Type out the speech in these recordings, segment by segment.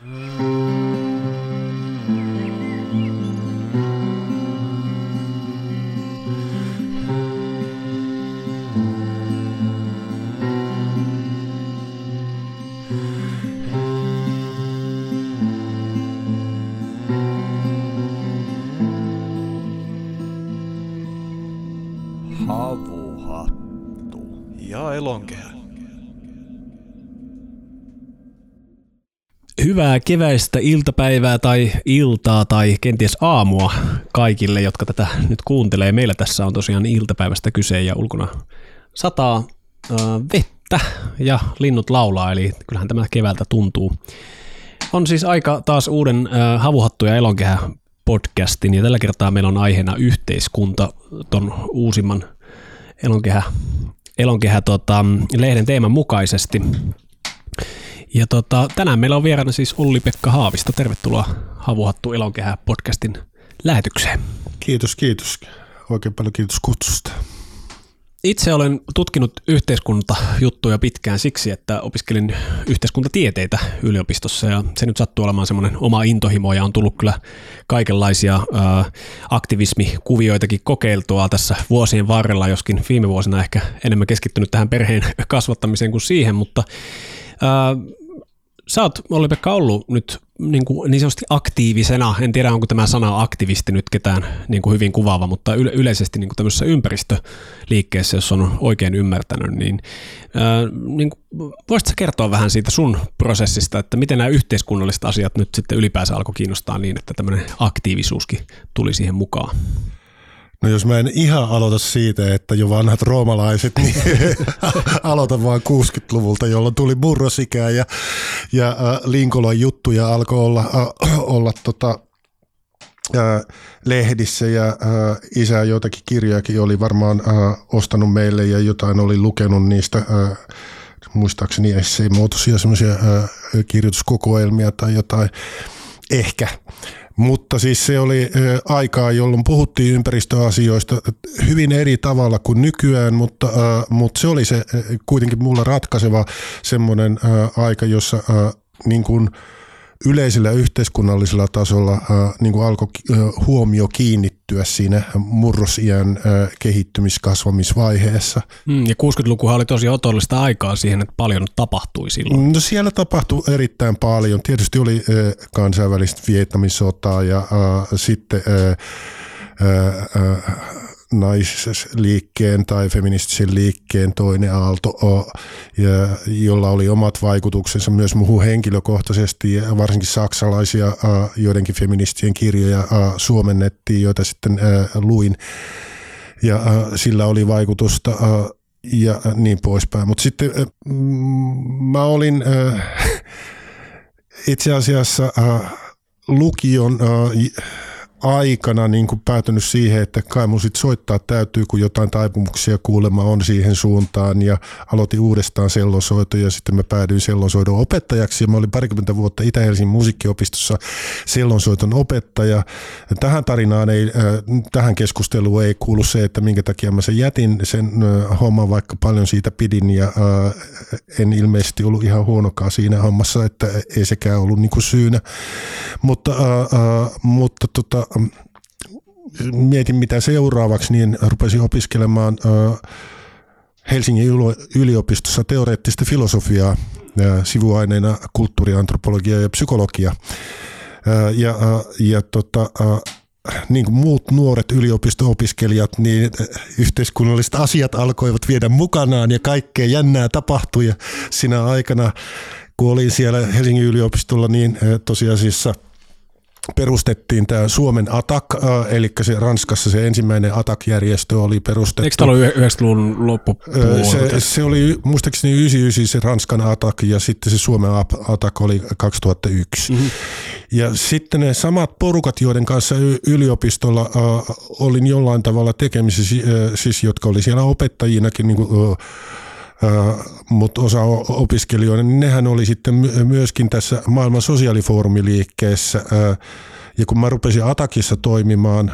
Havuhattu. Hyvää keväistä iltapäivää tai iltaa tai kenties aamua kaikille, jotka tätä nyt kuuntelee. Meillä tässä on tosiaan iltapäivästä kyse ja ulkona sataa äh, vettä ja linnut laulaa, eli kyllähän tämä keväältä tuntuu. On siis aika taas uuden äh, Havuhattu ja elonkehä podcastin ja tällä kertaa meillä on aiheena yhteiskunta ton uusimman elonkehä, elonkehä tota, lehden teeman mukaisesti. Ja tota, tänään meillä on vieraana siis Olli-Pekka Haavisto. Tervetuloa Havuhattu Elonkehä podcastin lähetykseen. Kiitos, kiitos. Oikein paljon kiitos kutsusta. Itse olen tutkinut yhteiskuntajuttuja pitkään siksi, että opiskelin yhteiskuntatieteitä yliopistossa ja se nyt sattuu olemaan semmoinen oma intohimo ja on tullut kyllä kaikenlaisia ää, aktivismikuvioitakin kokeiltua tässä vuosien varrella, joskin viime vuosina ehkä enemmän keskittynyt tähän perheen kasvattamiseen kuin siihen, mutta ää, Sä oot, Olli-Pekka, ollut nyt niin, kuin, niin sanotusti aktiivisena, en tiedä onko tämä sana aktivisti nyt ketään niin kuin hyvin kuvaava, mutta yle, yleisesti niin kuin tämmöisessä ympäristöliikkeessä, jos on oikein ymmärtänyt, niin, ää, niin kuin, voisitko kertoa vähän siitä sun prosessista, että miten nämä yhteiskunnalliset asiat nyt sitten ylipäänsä alkoi kiinnostaa niin, että tämmöinen aktiivisuuskin tuli siihen mukaan? No jos mä en ihan aloita siitä, että jo vanhat roomalaiset, niin aloitan vaan 60-luvulta, jolloin tuli murrosikää ja, ja äh, Linkolan juttuja alkoi olla, äh, olla tota, äh, lehdissä ja äh, isä joitakin kirjojakin oli varmaan äh, ostanut meille ja jotain oli lukenut niistä äh, muistaakseni esseimuotoisia semmoisia äh, kirjoituskokoelmia tai jotain ehkä. Mutta siis se oli aikaa, jolloin puhuttiin ympäristöasioista hyvin eri tavalla kuin nykyään, mutta, mutta se oli se kuitenkin mulla ratkaiseva semmoinen aika, jossa niin kuin – yleisellä yhteiskunnallisella tasolla äh, niin kuin alkoi äh, huomio kiinnittyä siinä murrosiän äh, kehittymiskasvamisvaiheessa. Mm, ja 60-lukuhan oli tosi otollista aikaa siihen, että paljon tapahtui silloin. No siellä tapahtui erittäin paljon. Tietysti oli kansainvälistä Vietnamin sotaa ja äh, sitten äh, äh, naisliikkeen tai feministisen liikkeen toinen aalto, jolla oli omat vaikutuksensa myös muuhun henkilökohtaisesti, ja varsinkin saksalaisia joidenkin feministien kirjoja suomennettiin, joita sitten luin, ja sillä oli vaikutusta ja niin poispäin. Mutta sitten mä olin itse asiassa lukion aikana niin kuin päätynyt siihen, että kai mun sit soittaa täytyy, kun jotain taipumuksia kuulemma on siihen suuntaan ja aloitin uudestaan sellonsoito ja sitten mä päädyin sellonsoidon opettajaksi ja mä olin parikymmentä vuotta Itä-Helsingin musiikkiopistossa sellonsoiton opettaja. Tähän tarinaan ei, äh, tähän keskusteluun ei kuulu se, että minkä takia mä sen jätin sen äh, homman, vaikka paljon siitä pidin ja äh, en ilmeisesti ollut ihan huonokaa siinä hommassa, että ei sekään ollut niin kuin syynä. Mutta, mutta tota, mietin mitä seuraavaksi, niin rupesin opiskelemaan Helsingin yliopistossa teoreettista filosofiaa sivuaineena kulttuuriantropologia ja psykologia. Ja, ja tota, niin kuin muut nuoret yliopisto-opiskelijat, niin yhteiskunnalliset asiat alkoivat viedä mukanaan ja kaikkea jännää tapahtui. Ja siinä aikana, kun olin siellä Helsingin yliopistolla, niin tosiasiassa – perustettiin tämä Suomen ATAK, äh, eli se Ranskassa se ensimmäinen ATAK-järjestö oli perustettu. Eikö tämä ollut 90-luvun loppupuolella? Se, se oli muistaakseni 99 se Ranskan ATAK ja sitten se Suomen ATAK oli 2001. Mm-hmm. Ja sitten ne samat porukat, joiden kanssa yliopistolla äh, olin jollain tavalla tekemisissä, äh, siis jotka oli siellä opettajinakin, niin kuin, äh, mutta osa opiskelijoita, niin nehän oli sitten myöskin tässä maailman sosiaalifoorumiliikkeessä. Ja kun mä rupesin Atakissa toimimaan,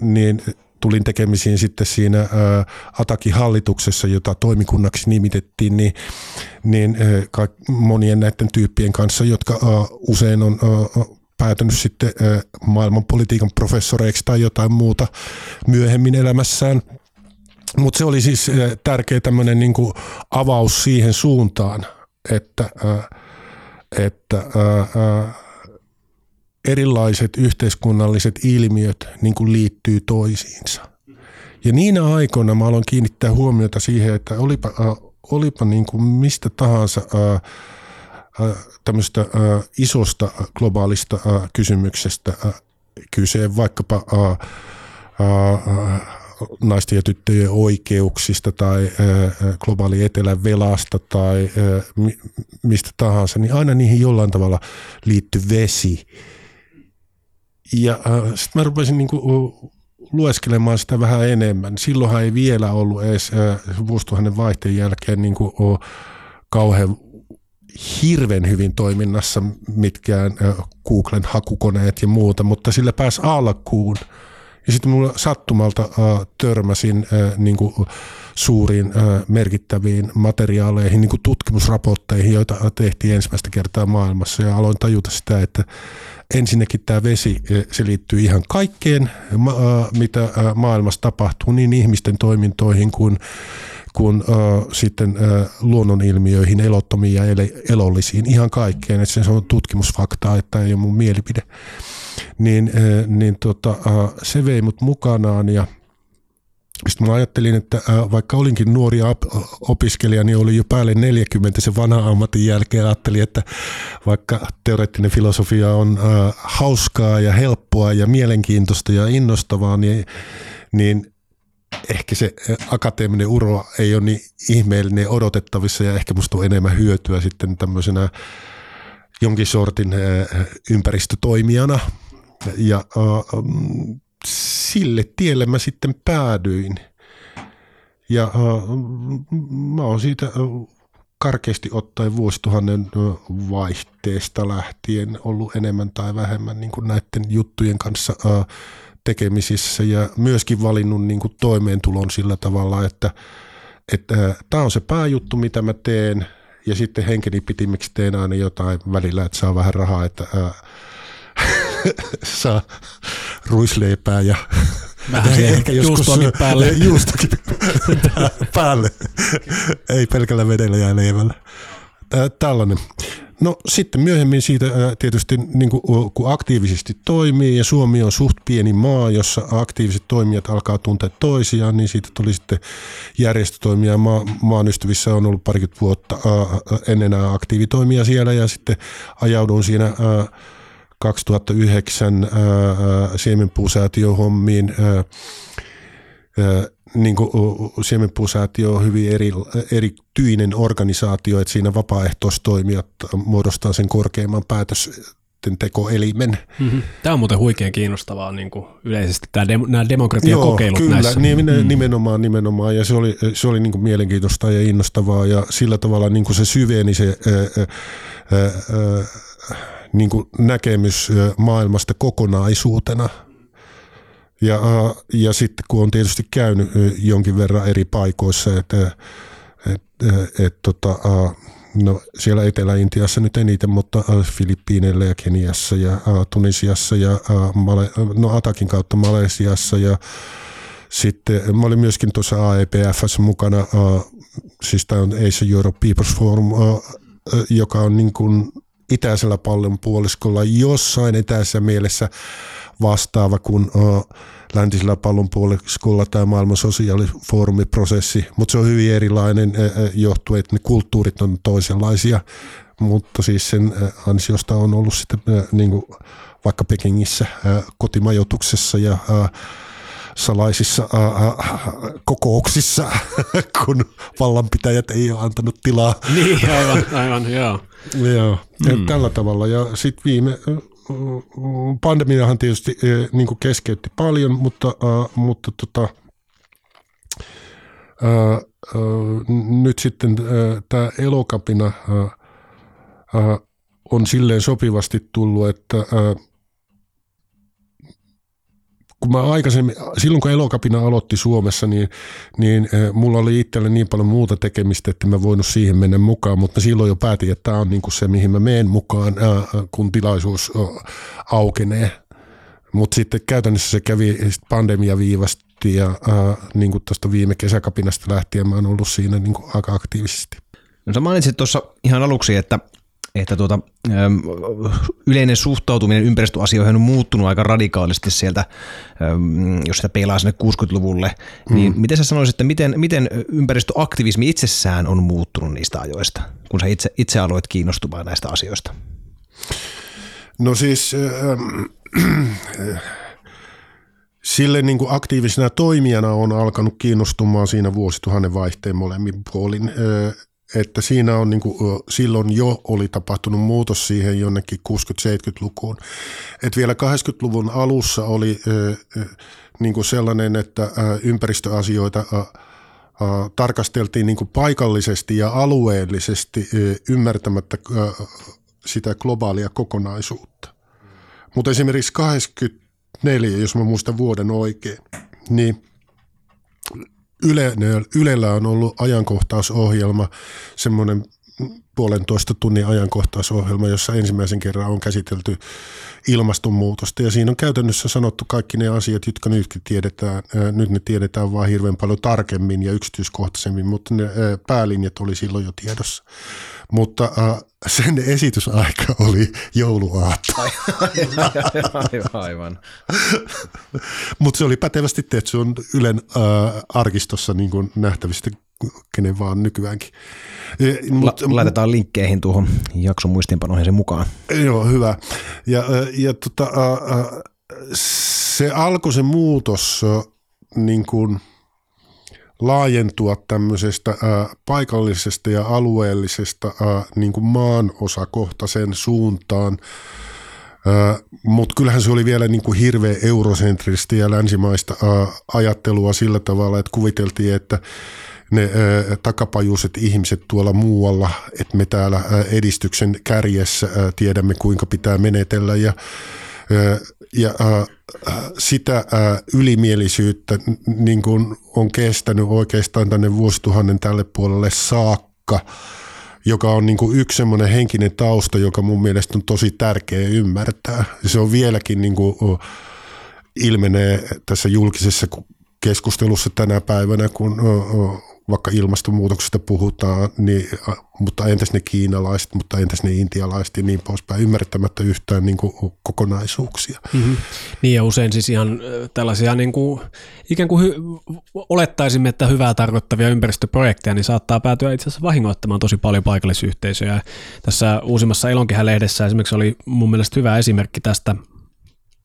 niin tulin tekemisiin sitten siinä ää, Atakin hallituksessa, jota toimikunnaksi nimitettiin, niin, niin monien näiden tyyppien kanssa, jotka usein on ää, päätynyt sitten maailmanpolitiikan professoreiksi tai jotain muuta myöhemmin elämässään. Mutta se oli siis ää, tärkeä tämmöinen niin avaus siihen suuntaan, että, ää, että ää, erilaiset yhteiskunnalliset ilmiöt niin kuin liittyy toisiinsa. Ja niinä aikoina mä aloin kiinnittää huomiota siihen, että olipa, olipa niin kuin mistä tahansa tämmöistä isosta globaalista kysymyksestä kyse, vaikkapa naisten ja tyttöjen oikeuksista tai globaali etelän velasta tai mi, mistä tahansa, niin aina niihin jollain tavalla liittyy vesi. Ja sitten mä rupesin niin kuin, lueskelemaan sitä vähän enemmän. Silloinhan ei vielä ollut edes vuosituhannen vaihteen jälkeen niin kuin, kauhean hirveän hyvin toiminnassa mitkään Googlen hakukoneet ja muuta, mutta sillä pääsi alkuun. Ja sitten mulla sattumalta äh, törmäsin äh, niin kuin suuriin äh, merkittäviin materiaaleihin, niin kuin tutkimusraportteihin, joita tehtiin ensimmäistä kertaa maailmassa ja aloin tajuta sitä, että ensinnäkin tämä vesi, e, se liittyy ihan kaikkeen, mitä maailmassa tapahtuu, niin ihmisten toimintoihin kuin kuin äh, sitten äh, luonnonilmiöihin, elottomiin ja ele, elollisiin, ihan kaikkeen. Että se on tutkimusfaktaa, että ei ole mun mielipide. Niin, äh, niin tota, äh, se vei mut mukanaan ja – sitten mä ajattelin, että äh, vaikka olinkin nuori opiskelija, niin oli jo päälle 40 sen vanha ammatin jälkeen. Ajattelin, että vaikka teoreettinen filosofia on hauskaa ja helppoa ja mielenkiintoista ja innostavaa, niin, niin ehkä se akateeminen uro ei ole niin ihmeellinen odotettavissa ja ehkä musta on enemmän hyötyä sitten tämmöisenä jonkin sortin ympäristötoimijana. Ja sille tielle mä sitten päädyin. Ja äh, mä oon siitä äh, karkeasti ottaen vuosituhannen äh, vaihteesta lähtien ollut enemmän tai vähemmän niin kuin näiden juttujen kanssa äh, tekemisissä ja myöskin valinnut niin kuin toimeentulon sillä tavalla, että että äh, tämä on se pääjuttu, mitä mä teen, ja sitten henkeni pitimiksi teen aina jotain välillä, että saa vähän rahaa, että äh, saa ruisleipää ja Vähän ehkä joskus päälle. Juustokin päälle. Ei pelkällä vedellä ja leivällä. Tällainen. No sitten myöhemmin siitä tietysti niin kuin, kun aktiivisesti toimii ja Suomi on suht pieni maa, jossa aktiiviset toimijat alkaa tuntea toisiaan, niin siitä tuli sitten järjestötoimia. Ma, maan ystävissä on ollut parikymmentä vuotta ennen aktiivitoimia siellä ja sitten ajaudun siinä 2009 siemenpuusäätiön hommiin. Niin kuin Siemenpuusäätiö on hyvin eri, erityinen organisaatio, että siinä vapaaehtoistoimijat muodostaa sen korkeimman päätös tekoelimen. Mm-hmm. Tämä on muuten huikean kiinnostavaa niin kuin yleisesti, tämä dem- nämä demokratiakokeilut Joo, kyllä, näissä. Nimen, mm. nimenomaan, nimenomaan, ja se oli, se oli niin kuin mielenkiintoista ja innostavaa, ja sillä tavalla niin kuin se syveni se ää, ää, ää, niin kuin näkemys maailmasta kokonaisuutena. Ja, ja sitten kun on tietysti käynyt jonkin verran eri paikoissa, että et, et, tota, no siellä Etelä-Intiassa nyt eniten, mutta Filippiineillä ja Keniassa ja Tunisiassa ja Male, no Atakin kautta Malesiassa ja sitten mä olin myöskin tuossa AEPFssä mukana, siis tämä on Asia Europe People's Forum, joka on niin kuin itäisellä pallon puoliskolla jossain etäisessä mielessä vastaava kuin läntisellä puoliskolla tämä maailman sosiaalifoorumiprosessi, mutta se on hyvin erilainen johtuen, että ne kulttuurit on toisenlaisia, mutta siis sen ansiosta on ollut sitten niin kuin vaikka Pekingissä kotimajoituksessa ja salaisissa äh, kokouksissa, kun vallanpitäjät ei ole antanut tilaa. Niin, aivan, aivan joo. joo, mm. tällä tavalla. Ja sitten viime pandemiahan tietysti niin kuin keskeytti paljon, mutta, äh, mutta tota, äh, äh, nyt sitten äh, tämä elokapina äh, äh, on silleen sopivasti tullut, että äh, kun mä aikaisemmin, silloin kun Elokapina aloitti Suomessa, niin, niin mulla oli itselle niin paljon muuta tekemistä, että mä voinut siihen mennä mukaan, mutta silloin jo päätin, että tämä on niin kuin se, mihin mä menen mukaan, kun tilaisuus aukenee. Mutta sitten käytännössä se kävi, pandemia viivästi ja niin kuin tuosta viime kesäkapinasta lähtien mä oon ollut siinä niin kuin aika aktiivisesti. No sä mainitsit tuossa ihan aluksi, että että tuota, yleinen suhtautuminen ympäristöasioihin on muuttunut aika radikaalisti sieltä, jos sitä peilaa sinne 60-luvulle, mm. niin miten sä sanoisit, että miten, miten ympäristöaktivismi itsessään on muuttunut niistä ajoista, kun sä itse, itse aloit kiinnostumaan näistä asioista? No siis äh, sille niin kuin aktiivisena toimijana on alkanut kiinnostumaan siinä vuosituhannen vaihteen molemmin puolin. Äh, että siinä on niin kuin, silloin jo oli tapahtunut muutos siihen jonnekin 60-70-lukuun. Että vielä 80-luvun alussa oli niin kuin sellainen, että ympäristöasioita tarkasteltiin niin kuin paikallisesti ja alueellisesti ymmärtämättä sitä globaalia kokonaisuutta. Mutta esimerkiksi 84, jos mä muistan vuoden oikein, niin Yle, Ylellä on ollut ajankohtausohjelma, semmoinen puolentoista tunnin ajankohtaisohjelma, jossa ensimmäisen kerran on käsitelty ilmastonmuutosta. Ja siinä on käytännössä sanottu kaikki ne asiat, jotka nytkin tiedetään. Nyt ne tiedetään vain hirveän paljon tarkemmin ja yksityiskohtaisemmin, mutta ne päälinjat oli silloin jo tiedossa. Mutta sen esitysaika oli jouluaatto. Aivan. aivan. Mutta se oli pätevästi tehty. Se on Ylen arkistossa niin nähtävistä kenen vaan nykyäänkin. E, mut, La- laitetaan linkkeihin tuohon jakson muistiinpanoihin sen mukaan. Joo, hyvä. Ja, ja tota, se alkoi se muutos niin kuin laajentua tämmöisestä paikallisesta ja alueellisesta niin kuin maanosakohtaisen suuntaan, mutta kyllähän se oli vielä niin kuin hirveän eurosentristä ja länsimaista ajattelua sillä tavalla, että kuviteltiin, että ne takapajuiset ihmiset tuolla muualla, että me täällä edistyksen kärjessä tiedämme kuinka pitää menetellä ja, ja sitä ylimielisyyttä niin kuin on kestänyt oikeastaan tänne vuosituhannen tälle puolelle saakka, joka on niin kuin yksi semmoinen henkinen tausta, joka mun mielestä on tosi tärkeä ymmärtää. Se on vieläkin niin kuin, ilmenee tässä julkisessa keskustelussa tänä päivänä, kun vaikka ilmastonmuutoksesta puhutaan, niin, mutta entäs ne kiinalaiset, mutta entäs ne intialaiset ja niin poispäin, ymmärtämättä yhtään niin kuin kokonaisuuksia. Mm-hmm. Niin ja usein siis ihan tällaisia niin kuin, ikään kuin hy- olettaisimme, että hyvää tarkoittavia ympäristöprojekteja, niin saattaa päätyä itse asiassa vahingoittamaan tosi paljon paikallisyhteisöjä. Tässä uusimmassa Elonkehä-lehdessä esimerkiksi oli mun mielestä hyvä esimerkki tästä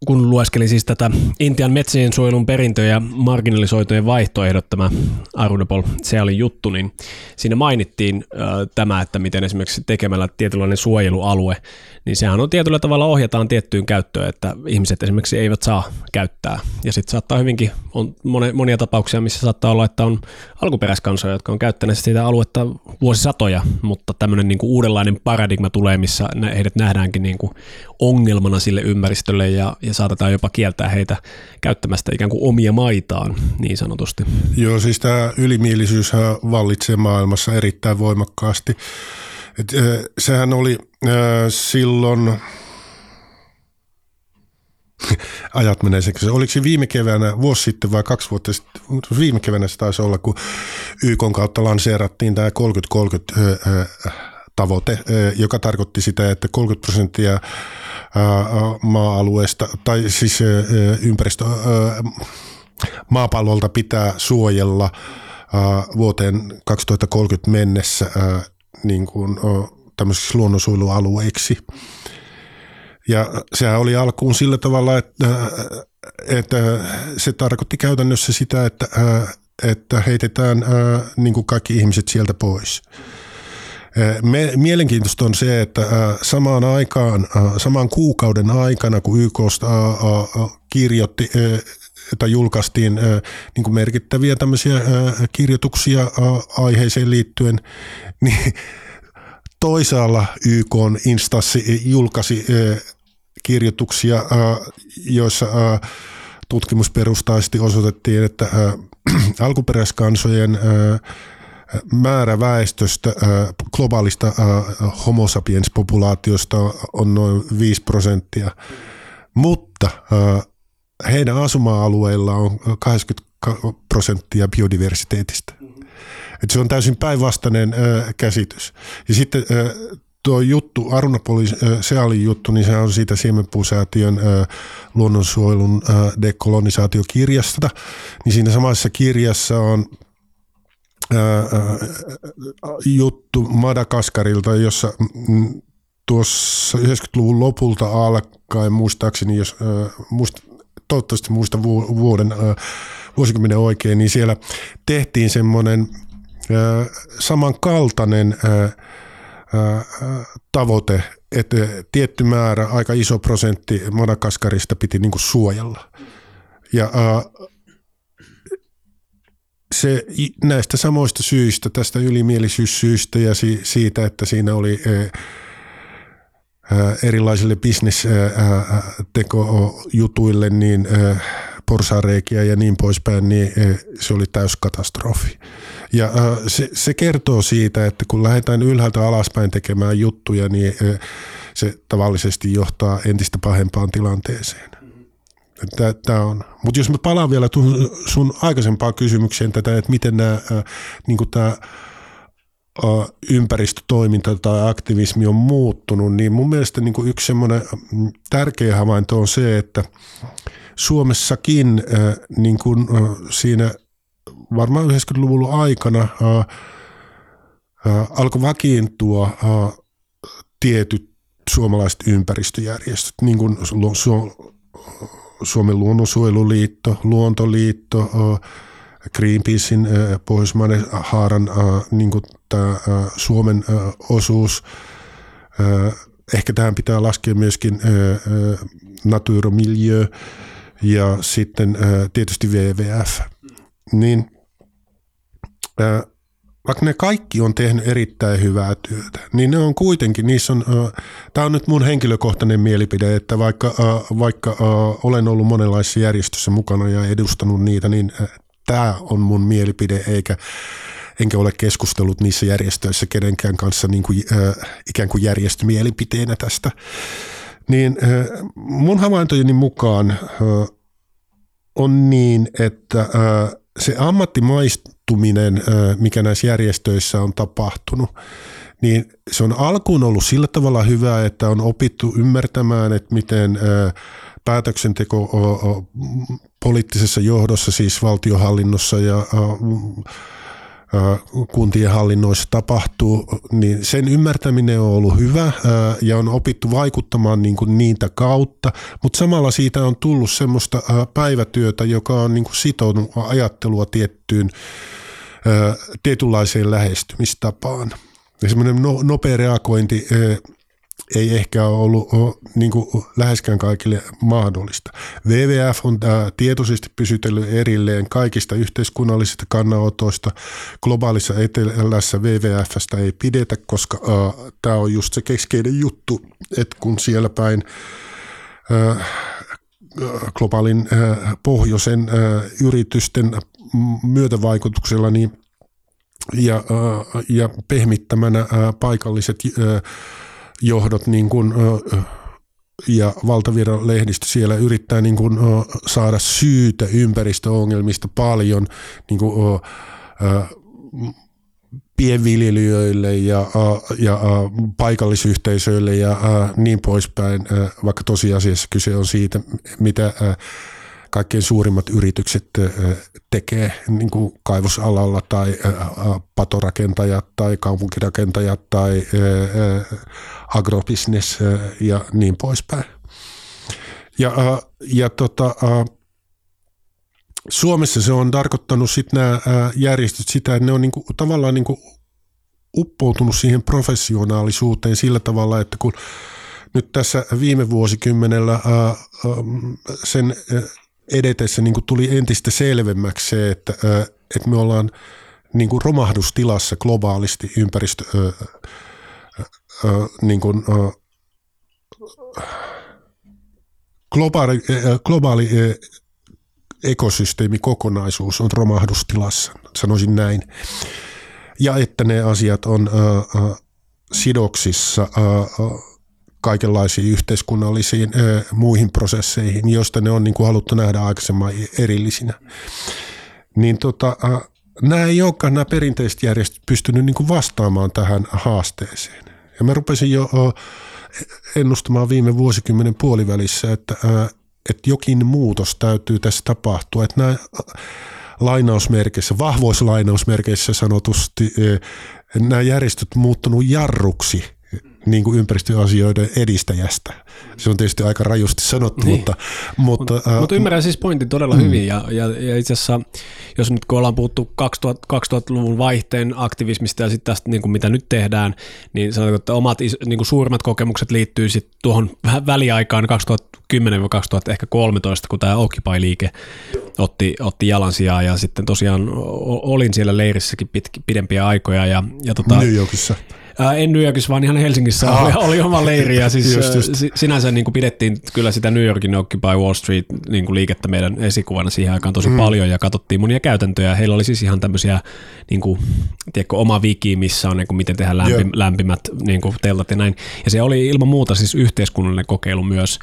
kun lueskelin siis tätä Intian metsien suojelun perintö- ja marginalisoitujen vaihtoehdot, tämä Arunapol, se oli juttu, niin siinä mainittiin äh, tämä, että miten esimerkiksi tekemällä tietynlainen suojelualue, niin sehän on tietyllä tavalla ohjataan tiettyyn käyttöön, että ihmiset esimerkiksi eivät saa käyttää. Ja sitten saattaa hyvinkin, on monia tapauksia, missä saattaa olla, että on alkuperäiskansoja, jotka on käyttäneet sitä aluetta vuosisatoja, mutta tämmöinen niin kuin uudenlainen paradigma tulee, missä heidät nähdäänkin niin kuin ongelmana sille ympäristölle ja, ja saatetaan jopa kieltää heitä käyttämästä ikään kuin omia maitaan niin sanotusti. Joo, siis tämä ylimielisyys vallitsee maailmassa erittäin voimakkaasti. Et, äh, sehän oli äh, silloin, ajat menee sekä Oliko se viime keväänä, vuosi sitten vai kaksi vuotta sitten, viime keväänä se taisi olla, kun YK kautta lanseerattiin tämä 30-30 tavoite, joka tarkoitti sitä, että 30 prosenttia maa-alueesta, tai siis ympäristö, maapallolta pitää suojella vuoteen 2030 mennessä niin kuin, tämmöisiksi luonnonsuojelualueiksi. Ja sehän oli alkuun sillä tavalla, että, että se tarkoitti käytännössä sitä, että, että heitetään niin kuin kaikki ihmiset sieltä pois. Me, mielenkiintoista on se, että samaan aikaan, saman kuukauden aikana, kun YK kirjoitti tai julkaistiin niin kuin merkittäviä tämmöisiä kirjoituksia aiheeseen liittyen, niin toisaalla YK instanssi julkaisi kirjoituksia, joissa tutkimusperustaisesti osoitettiin, että äh, alkuperäiskansojen äh, määrä väestöstä, globaalista homo sapiens populaatiosta on noin 5 prosenttia, mutta heidän asuma-alueilla on 80 prosenttia biodiversiteetistä. Et se on täysin päinvastainen käsitys. Ja sitten tuo juttu, Arunapolis äh, Sealin juttu, niin se on siitä Siemenpuusäätiön luonnonsuojelun dekolonisaatiokirjasta. Niin siinä samassa kirjassa on juttu Madagaskarilta, jossa mm, tuossa 90-luvun lopulta alkaen, muistaakseni, jos, muist, toivottavasti muista vuoden, vuosikymmenen oikein, niin siellä tehtiin semmoinen samankaltainen tavoite, että tietty määrä, aika iso prosentti Madagaskarista piti niin suojella. Ja se näistä samoista syistä, tästä ylimielisyyssyistä ja siitä, että siinä oli erilaisille bisnesjutuille niin porsareikiä ja niin poispäin, niin se oli täyskatastrofi. Ja se, se kertoo siitä, että kun lähdetään ylhäältä alaspäin tekemään juttuja, niin se tavallisesti johtaa entistä pahempaan tilanteeseen. Tämä on. Mutta jos mä palaan vielä tuohon sun aikaisempaan kysymykseen tätä, että miten nämä, niin tämä ympäristötoiminta tai aktivismi on muuttunut, niin mun mielestä niin yksi semmoinen mm, tärkeä havainto on se, että Suomessakin niin kuin siinä varmaan 90-luvun aikana alkoi vakiintua tietyt suomalaiset ympäristöjärjestöt, niin kuin Suomen luonnonsuojeluliitto, Luontoliitto, Greenpeacein pohjoismainen haaran niin tämä Suomen osuus. Ehkä tähän pitää laskea myöskin Natura Milieu ja sitten tietysti WWF. Niin vaikka ne kaikki on tehnyt erittäin hyvää työtä, niin ne on kuitenkin, niissä on, tämä on nyt mun henkilökohtainen mielipide, että vaikka, vaikka olen ollut monenlaisissa järjestöissä mukana ja edustanut niitä, niin tämä on mun mielipide, eikä, enkä ole keskustellut niissä järjestöissä kenenkään kanssa niin kuin, ikään kuin järjestömielipiteenä tästä. Niin mun havaintojeni mukaan on niin, että se ammattimaistuminen, mikä näissä järjestöissä on tapahtunut, niin se on alkuun ollut sillä tavalla hyvä, että on opittu ymmärtämään, että miten päätöksenteko poliittisessa johdossa, siis valtiohallinnossa ja kuntien hallinnoissa tapahtuu, niin sen ymmärtäminen on ollut hyvä ja on opittu vaikuttamaan niin kuin niitä kautta, mutta samalla siitä on tullut semmoista päivätyötä, joka on niin kuin sitonut ajattelua tiettyyn tietynlaiseen lähestymistapaan. Ja semmoinen no, nopea reagointi ei ehkä ole ollut ole, niin kuin läheskään kaikille mahdollista. WWF on tämä tietoisesti pysytellyt erilleen kaikista yhteiskunnallisista kannanotoista. Globaalissa etelässä WWFstä ei pidetä, koska äh, tämä on just se keskeinen juttu, että kun siellä päin äh, globaalin äh, pohjoisen äh, yritysten myötävaikutuksella niin, ja, äh, ja pehmittämänä äh, paikalliset äh, johdot niin kuin, ja valtaviran lehdistö siellä yrittää niin kuin, saada syytä ympäristöongelmista paljon niin kuin, pienviljelijöille ja, ja paikallisyhteisöille ja niin poispäin, vaikka tosiasiassa kyse on siitä, mitä kaikkein suurimmat yritykset tekee niin kuin kaivosalalla tai patorakentajat tai kaupunkirakentajat tai agrobisnes ja niin poispäin. Ja, ja tota, Suomessa se on tarkoittanut sitten nämä järjestöt sitä, että ne on niinku, tavallaan niinku uppoutunut siihen professionaalisuuteen sillä tavalla, että kun nyt tässä viime vuosikymmenellä sen edetessä niin tuli entistä selvemmäksi se, että, että me ollaan niin romahdustilassa globaalisti ympäristö, niin kuin, globaali, globaali ekosysteemikokonaisuus on romahdustilassa, sanoisin näin. Ja että ne asiat on ö, ö, sidoksissa ö, kaikenlaisiin yhteiskunnallisiin ö, muihin prosesseihin, joista ne on niin kuin haluttu nähdä aikaisemmin erillisinä. Niin tota, ö, nämä ei olekaan nämä perinteiset järjestöt pystynyt niin kuin vastaamaan tähän haasteeseen. Ja mä rupesin jo ennustamaan viime vuosikymmenen puolivälissä, että, että jokin muutos täytyy tässä tapahtua. Että nämä lainausmerkeissä, vahvoissa lainausmerkeissä sanotusti, nämä järjestöt muuttunut jarruksi – niin kuin ympäristöasioiden edistäjästä. Se on tietysti aika rajusti sanottu, niin. mutta... Mutta, Mut, äh, mutta ymmärrän siis pointin todella mm. hyvin ja, ja, ja itse asiassa, jos nyt kun ollaan puhuttu 2000, 2000-luvun vaihteen aktivismista ja sitten tästä niin kuin mitä nyt tehdään, niin sanotaan, että omat niin kuin suurimmat kokemukset liittyy sitten tuohon väliaikaan 2010-2013, kun tämä Occupy-liike otti, otti jalansijaa ja sitten tosiaan olin siellä leirissäkin pit, pidempiä aikoja. Ja, ja tota, New Yorkissa. En New Yorkissa, vaan ihan Helsingissä oli, oli oma leiri ja siis just, just. sinänsä niin kuin pidettiin kyllä sitä New Yorkin Occupy Wall Street niin kuin liikettä meidän esikuvana siihen aikaan tosi mm. paljon ja katsottiin monia käytäntöjä. Heillä oli siis ihan tämmöisiä niin kuin, tiedätkö, oma wiki, missä on niin kuin, miten tehdä lämpi, lämpimät niin kuin, teltat ja näin. Ja se oli ilman muuta siis yhteiskunnallinen kokeilu myös.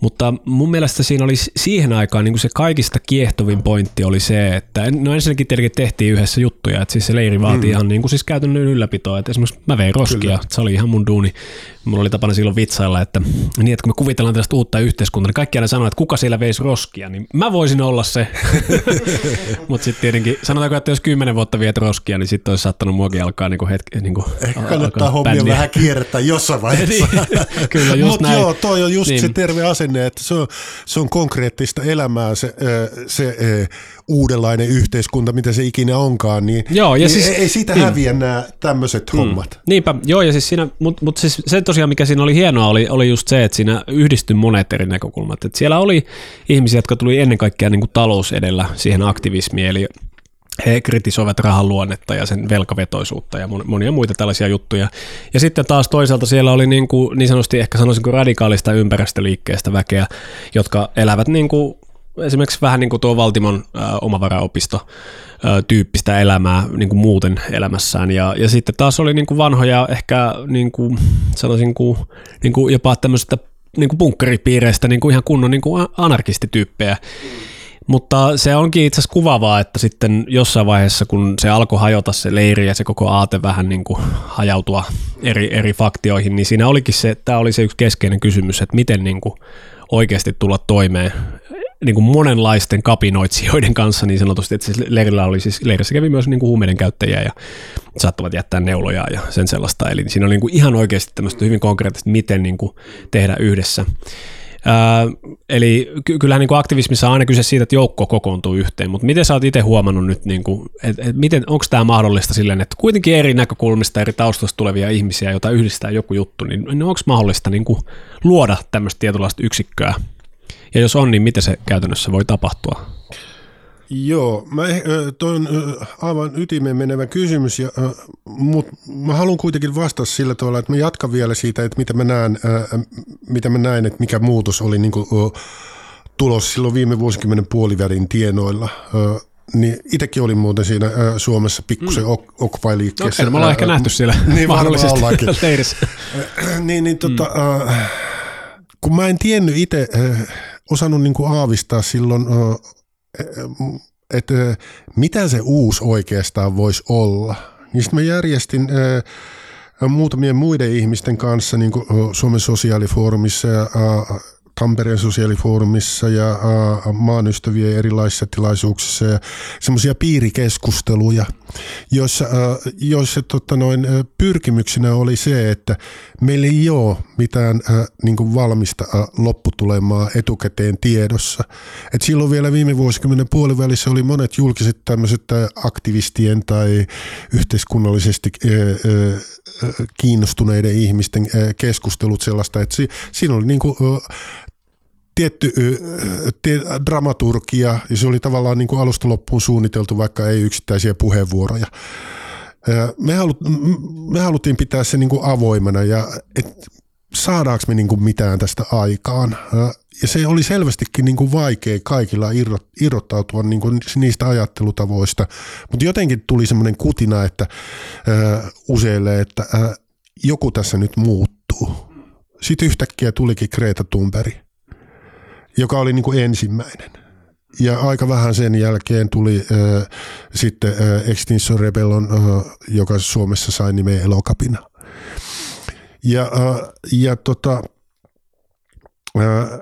Mutta mun mielestä siinä oli siihen aikaan niin kuin se kaikista kiehtovin pointti oli se, että no ensinnäkin tietenkin tehtiin yhdessä juttuja, että siis se leiri vaatii mm. ihan niin kuin siis käytännön ylläpitoa, että esimerkiksi mä vein roskia, Kyllä. se oli ihan mun duuni. Mulla oli tapana silloin vitsailla, että niin, että kun me kuvitellaan tällaista uutta yhteiskuntaa, niin kaikki aina sanoo, että kuka siellä veisi roskia, niin mä voisin olla se. Mutta sitten tietenkin, sanotaanko, että jos kymmenen vuotta viet roskia, niin sitten olisi saattanut muakin alkaa niin kuin hetki. Niin kuin, Ehkä kannattaa hommia vähän kiertää jossain vaiheessa. niin, kyllä, just Mutta joo, toi on just niin. se terve asenne, että se on, se on konkreettista elämää se, se uudenlainen yhteiskunta, mitä se ikinä onkaan, niin, joo, ja niin siis, ei siitä niin. häviä nämä tämmöiset mm. hommat. Niinpä, joo, ja siis siinä, mutta mut siis se tosiaan, mikä siinä oli hienoa, oli, oli just se, että siinä yhdistyi monet eri näkökulmat. Et siellä oli ihmisiä, jotka tuli ennen kaikkea niin kuin talous edellä siihen aktivismiin, eli he kritisoivat rahan luonnetta ja sen velkavetoisuutta ja monia muita tällaisia juttuja. Ja sitten taas toisaalta siellä oli niin, kuin, niin sanotusti ehkä sanoisinko radikaalista ympäristöliikkeestä väkeä, jotka elävät niin kuin esimerkiksi vähän niin kuin tuo Valtimon äh, omavaraopisto äh, tyyppistä elämää niin kuin muuten elämässään. Ja, ja sitten taas oli niin kuin vanhoja ehkä niin kuin, sanoisin kuin, niin kuin jopa tämmöistä niin kuin bunkkeripiireistä niin kuin ihan kunnon niin kuin anarkistityyppejä. Mutta se onkin itse asiassa kuvaavaa, että sitten jossain vaiheessa, kun se alkoi hajota se leiri ja se koko aate vähän niin kuin hajautua eri, eri faktioihin, niin siinä olikin se, tämä oli se yksi keskeinen kysymys, että miten niin kuin oikeasti tulla toimeen niin kuin monenlaisten kapinoitsijoiden kanssa niin sanotusti, että siis leirillä oli siis, leirissä kävi myös niin kuin huumeiden käyttäjiä ja saattavat jättää neuloja ja sen sellaista, eli siinä oli niin kuin ihan oikeasti tämmöistä hyvin konkreettista, miten niin kuin tehdä yhdessä. Ää, eli ky- kyllähän niin kuin aktivismissa on aina kyse siitä, että joukko kokoontuu yhteen, mutta miten sä oot itse huomannut nyt, niin kuin, et, et miten, onko tämä mahdollista silleen, että kuitenkin eri näkökulmista, eri taustoista tulevia ihmisiä, joita yhdistää joku juttu, niin, niin onko mahdollista niin kuin luoda tämmöistä tietynlaista yksikköä ja jos on, niin miten se käytännössä voi tapahtua? Joo, mä, eh, toi on aivan ytimeen menevä kysymys, ja, mutta mä haluan kuitenkin vastata sillä tavalla, että mä jatkan vielä siitä, että mitä mä näen, mitä mä näen että mikä muutos oli niin kuin, tulos silloin viime vuosikymmenen puolivälin tienoilla. Niin itsekin olin muuten siinä Suomessa pikkusen mm. Occupy-liikkeessä. No, me ollaan ehkä nähty siellä niin mahdollisesti leirissä. niin, niin tota, mm. kun mä en tiennyt itse osannut niin kuin aavistaa silloin, että mitä se uusi oikeastaan voisi olla. Niin sitten mä järjestin muutamien muiden ihmisten kanssa niin kuin Suomen sosiaalifoorumissa ja Tampereen sosiaalifoorumissa ja maan ystävien erilaisissa tilaisuuksissa ja semmoisia piirikeskusteluja, joissa, joissa tota noin, pyrkimyksenä oli se, että meillä ei ole mitään niin kuin valmista lopputulemaa etukäteen tiedossa. Et silloin vielä viime vuosikymmenen puolivälissä oli monet julkiset tämmöiset aktivistien tai yhteiskunnallisesti kiinnostuneiden ihmisten keskustelut sellaista, että siinä oli niin kuin tietty tie, dramaturgia, ja se oli tavallaan niin kuin alusta loppuun suunniteltu, vaikka ei yksittäisiä puheenvuoroja. Me, halut, me haluttiin pitää se niin kuin avoimena, ja et saadaanko me niin kuin mitään tästä aikaan. Ja se oli selvästikin niin kuin vaikea kaikilla irrottautua niin kuin niistä ajattelutavoista, mutta jotenkin tuli semmoinen kutina, että useille, että joku tässä nyt muuttuu. Sitten yhtäkkiä tulikin Greta Thunberg, joka oli niin kuin ensimmäinen. Ja aika vähän sen jälkeen tuli äh, sitten äh, Extinction Rebellion, äh, joka Suomessa sai nimeä Elokapina. Ja, äh, ja tota, äh,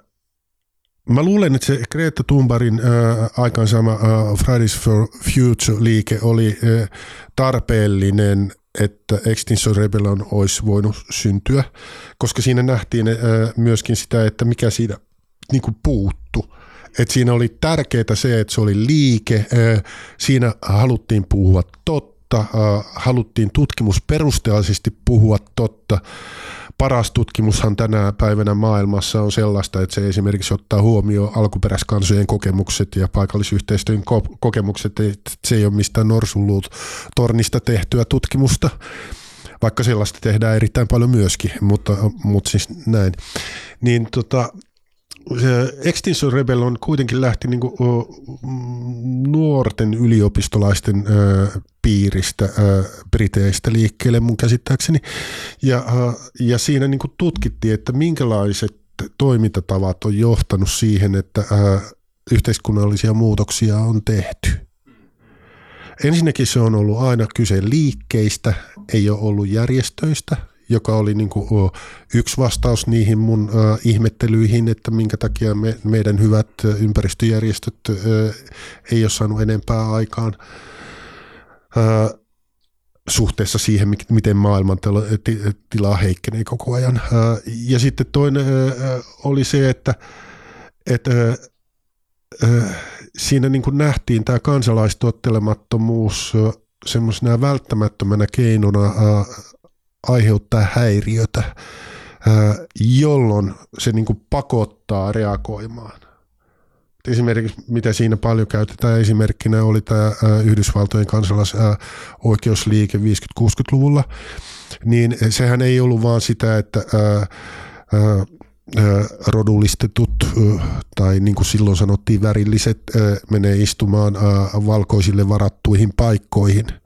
Mä luulen, että se Greta Thunbergin äh, aikaansaama äh, Fridays for Future-liike oli äh, tarpeellinen, että Extinction Rebellion olisi voinut syntyä, koska siinä nähtiin äh, myöskin sitä, että mikä siinä niin kuin puuttu. Et siinä oli tärkeää se, että se oli liike, siinä haluttiin puhua totta, haluttiin tutkimusperusteellisesti puhua totta, paras tutkimushan tänä päivänä maailmassa on sellaista, että se esimerkiksi ottaa huomioon alkuperäiskansojen kokemukset ja paikallisyhteistyön ko- kokemukset. Että se ei ole mistään norsulluut tornista tehtyä tutkimusta, vaikka sellaista tehdään erittäin paljon myöskin, mutta, mutta siis näin. Niin tota, Extinction Rebellion kuitenkin lähti niin kuin, nuorten yliopistolaisten piiristä Briteistä liikkeelle mun käsittääkseni. Ja, ja siinä niin kuin tutkittiin, että minkälaiset toimintatavat on johtanut siihen, että yhteiskunnallisia muutoksia on tehty. Ensinnäkin se on ollut aina kyse liikkeistä, ei ole ollut järjestöistä – joka oli niin kuin yksi vastaus niihin mun ihmettelyihin, että minkä takia me, meidän hyvät ympäristöjärjestöt ei ole saanut enempää aikaan suhteessa siihen, miten maailman tila heikkenee koko ajan. Ja sitten toinen oli se, että, että siinä niin kuin nähtiin tämä kansalaistottelemattomuus semmoisena välttämättömänä keinona aiheuttaa häiriötä, jolloin se niin kuin pakottaa reagoimaan. Esimerkiksi mitä siinä paljon käytetään esimerkkinä oli tämä Yhdysvaltojen kansalaisoikeusliike 50-60-luvulla, niin sehän ei ollut vaan sitä, että rodullistetut tai niin kuin silloin sanottiin värilliset menee istumaan valkoisille varattuihin paikkoihin –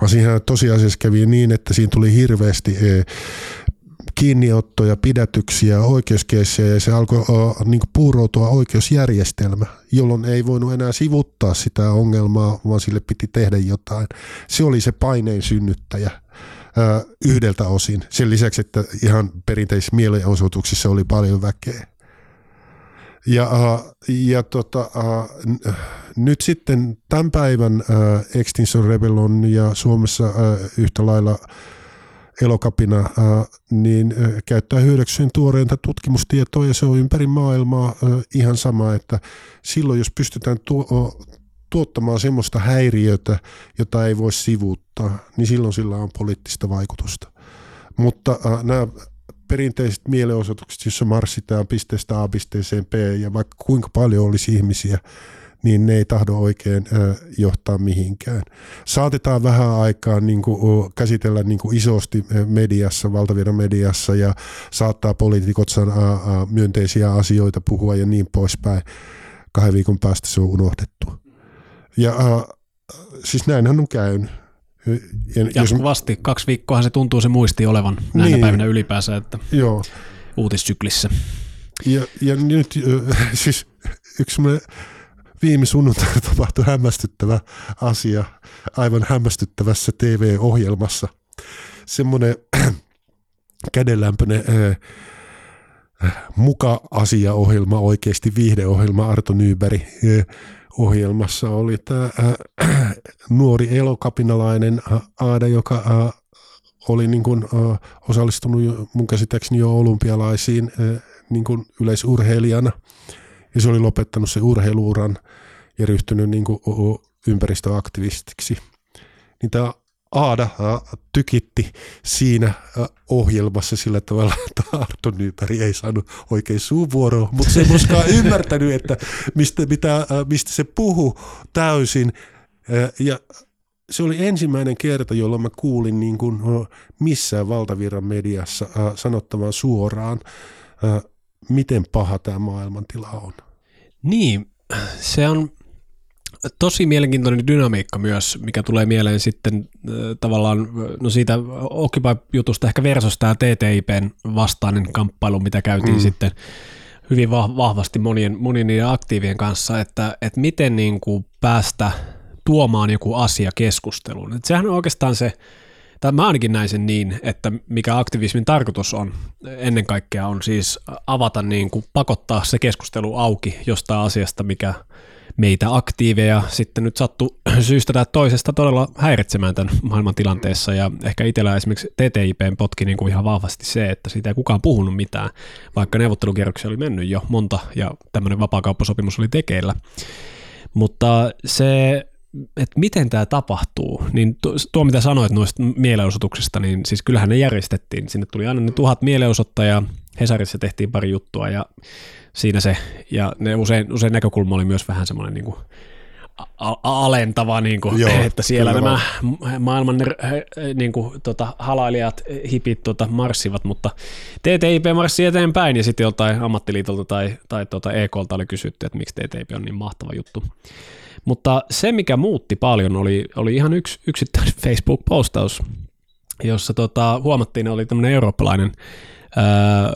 vaan siihen tosiasiassa kävi niin, että siinä tuli hirveästi e, kiinniottoja, pidätyksiä, oikeuskeissejä ja se alkoi niin puuroutua oikeusjärjestelmä, jolloin ei voinut enää sivuttaa sitä ongelmaa, vaan sille piti tehdä jotain. Se oli se paineen synnyttäjä yhdeltä osin. Sen lisäksi, että ihan perinteisissä mielenosoituksissa oli paljon väkeä. Ja, ja tota, nyt sitten tämän päivän Extinction Rebellion ja Suomessa yhtä lailla elokapina, niin käyttää hyödykseen tuoreinta tutkimustietoa ja se on ympäri maailmaa ihan sama, että silloin jos pystytään tuottamaan semmoista häiriötä, jota ei voi sivuuttaa, niin silloin sillä on poliittista vaikutusta. Mutta nämä perinteiset mielenosoitukset, jossa marssitaan pisteestä A pisteeseen B ja vaikka kuinka paljon olisi ihmisiä, niin ne ei tahdo oikein johtaa mihinkään. Saatetaan vähän aikaa niin kuin, käsitellä niin kuin isosti mediassa, valtavirran mediassa ja saattaa poliitikot sanoa myönteisiä asioita puhua ja niin poispäin. Kahden viikon päästä se on unohdettu. Ja siis näinhän on käynyt. Ja, Jatkuvasti. Jos... Kaksi viikkoa se tuntuu se muisti olevan näinä niin. päivinä ylipäänsä, että Joo. uutissyklissä. Ja, ja nyt siis yksi viime sunnuntaina tapahtui hämmästyttävä asia aivan hämmästyttävässä TV-ohjelmassa. Semmoinen kädenlämpöinen muka-asiaohjelma, oikeasti viihdeohjelma Arto Nyberg ohjelmassa oli tämä nuori elokapinalainen Aada, joka oli niin kuin, osallistunut mun käsittääkseni jo olympialaisiin niin kuin yleisurheilijana. Ja se oli lopettanut se urheiluuran ja ryhtynyt niin kuin, ympäristöaktivistiksi. Niin tämä Aada tykitti siinä ohjelmassa sillä tavalla, että Arto Nyberg ei saanut oikein suuvuoroa, mutta se ei koskaan ymmärtänyt, että mistä, mitä, mistä se puhuu täysin. Ja se oli ensimmäinen kerta, jolloin mä kuulin niin kuin missään valtavirran mediassa sanottavan suoraan, miten paha tämä maailmantila on. Niin, se on tosi mielenkiintoinen dynamiikka myös, mikä tulee mieleen sitten äh, tavallaan no siitä Occupy-jutusta ehkä versus tämä TTIPn vastainen kamppailu, mitä käytiin mm. sitten hyvin vahvasti monien, monien niiden aktiivien kanssa, että, että miten niin kuin päästä tuomaan joku asia keskusteluun. Että sehän on oikeastaan se, tai mä ainakin näin sen niin, että mikä aktivismin tarkoitus on ennen kaikkea on siis avata niin kuin pakottaa se keskustelu auki jostain asiasta, mikä meitä aktiiveja sitten nyt sattuu syystä tai toisesta todella häiritsemään tämän maailman tilanteessa ja ehkä itsellä esimerkiksi TTIPn potki niin kuin ihan vahvasti se, että siitä ei kukaan puhunut mitään, vaikka neuvottelukierroksia oli mennyt jo monta ja tämmöinen vapaakauppasopimus oli tekeillä. Mutta se että miten tämä tapahtuu, niin tuo mitä sanoit noista mielenosoituksista, niin siis kyllähän ne järjestettiin. Sinne tuli aina ne tuhat mielenosoittajaa, Hesarissa tehtiin pari juttua ja siinä se, ja ne usein, usein näkökulma oli myös vähän semmoinen niin kuin alentava, niin kuin, Joo, että siellä nämä vaan. maailman niin kuin, tota, halailijat, hipit tota, marssivat, mutta TTIP marssi eteenpäin ja sitten joltain ammattiliitolta tai, tai tota EKlta oli kysytty, että miksi TTIP on niin mahtava juttu. Mutta se, mikä muutti paljon, oli, oli ihan yksi yksittäinen Facebook-postaus, jossa tota, huomattiin, oli tämmöinen eurooppalainen ää,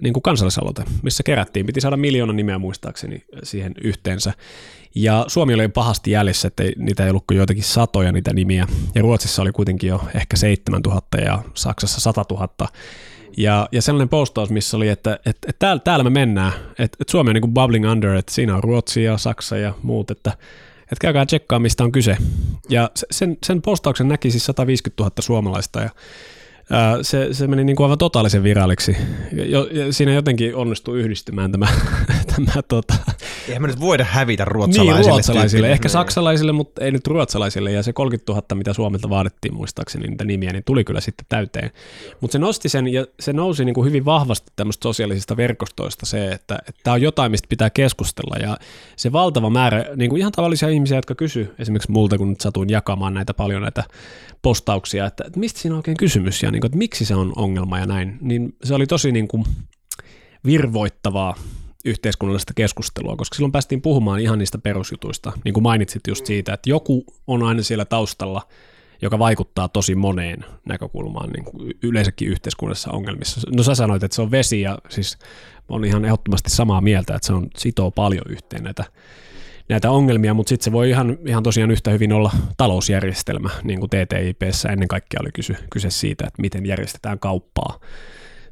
niin kuin kansallisaloite, missä kerättiin. Piti saada miljoona nimeä muistaakseni siihen yhteensä. Ja Suomi oli pahasti jäljessä, että niitä ei ollut kuin joitakin satoja niitä nimiä. Ja Ruotsissa oli kuitenkin jo ehkä 7000 ja Saksassa 100 000. Ja, ja sellainen postaus, missä oli, että, että, että täällä, täällä me mennään, että, että Suomi on niin kuin bubbling under, että siinä on Ruotsi ja Saksa ja muut, että, että käykää tsekkaa, mistä on kyse. Ja sen, sen postauksen näki siis 150 000 suomalaista ja se, se meni niin kuin aivan totaalisen viralliksi. Jo, siinä jotenkin onnistui yhdistymään tämä, tämä tota... Eihän me nyt voida hävitä ruotsalaisille. Niin, ruotsalaisille, ehkä saksalaisille, mutta ei nyt ruotsalaisille. Ja se 30 000, mitä Suomelta vaadittiin muistaakseni niitä nimiä, niin tuli kyllä sitten täyteen. Mutta se nosti sen, ja se nousi niin kuin hyvin vahvasti tämmöistä sosiaalisista verkostoista se, että tämä on jotain, mistä pitää keskustella. Ja se valtava määrä, niin kuin ihan tavallisia ihmisiä, jotka kysy esimerkiksi multa, kun nyt satuin jakamaan näitä paljon näitä postauksia, että, että mistä siinä on oikein kysymys ja niin kuin, että miksi se on ongelma ja näin, niin se oli tosi niin kuin virvoittavaa yhteiskunnallista keskustelua, koska silloin päästiin puhumaan ihan niistä perusjutuista, niin kuin mainitsit just siitä, että joku on aina siellä taustalla, joka vaikuttaa tosi moneen näkökulmaan niin kuin yleensäkin yhteiskunnassa ongelmissa. No sä sanoit, että se on vesi ja siis on ihan ehdottomasti samaa mieltä, että se on sitoo paljon yhteen näitä näitä ongelmia, mutta sitten se voi ihan, ihan tosiaan yhtä hyvin olla talousjärjestelmä, niin kuin TTIPssä ennen kaikkea oli kyse, kyse siitä, että miten järjestetään kauppaa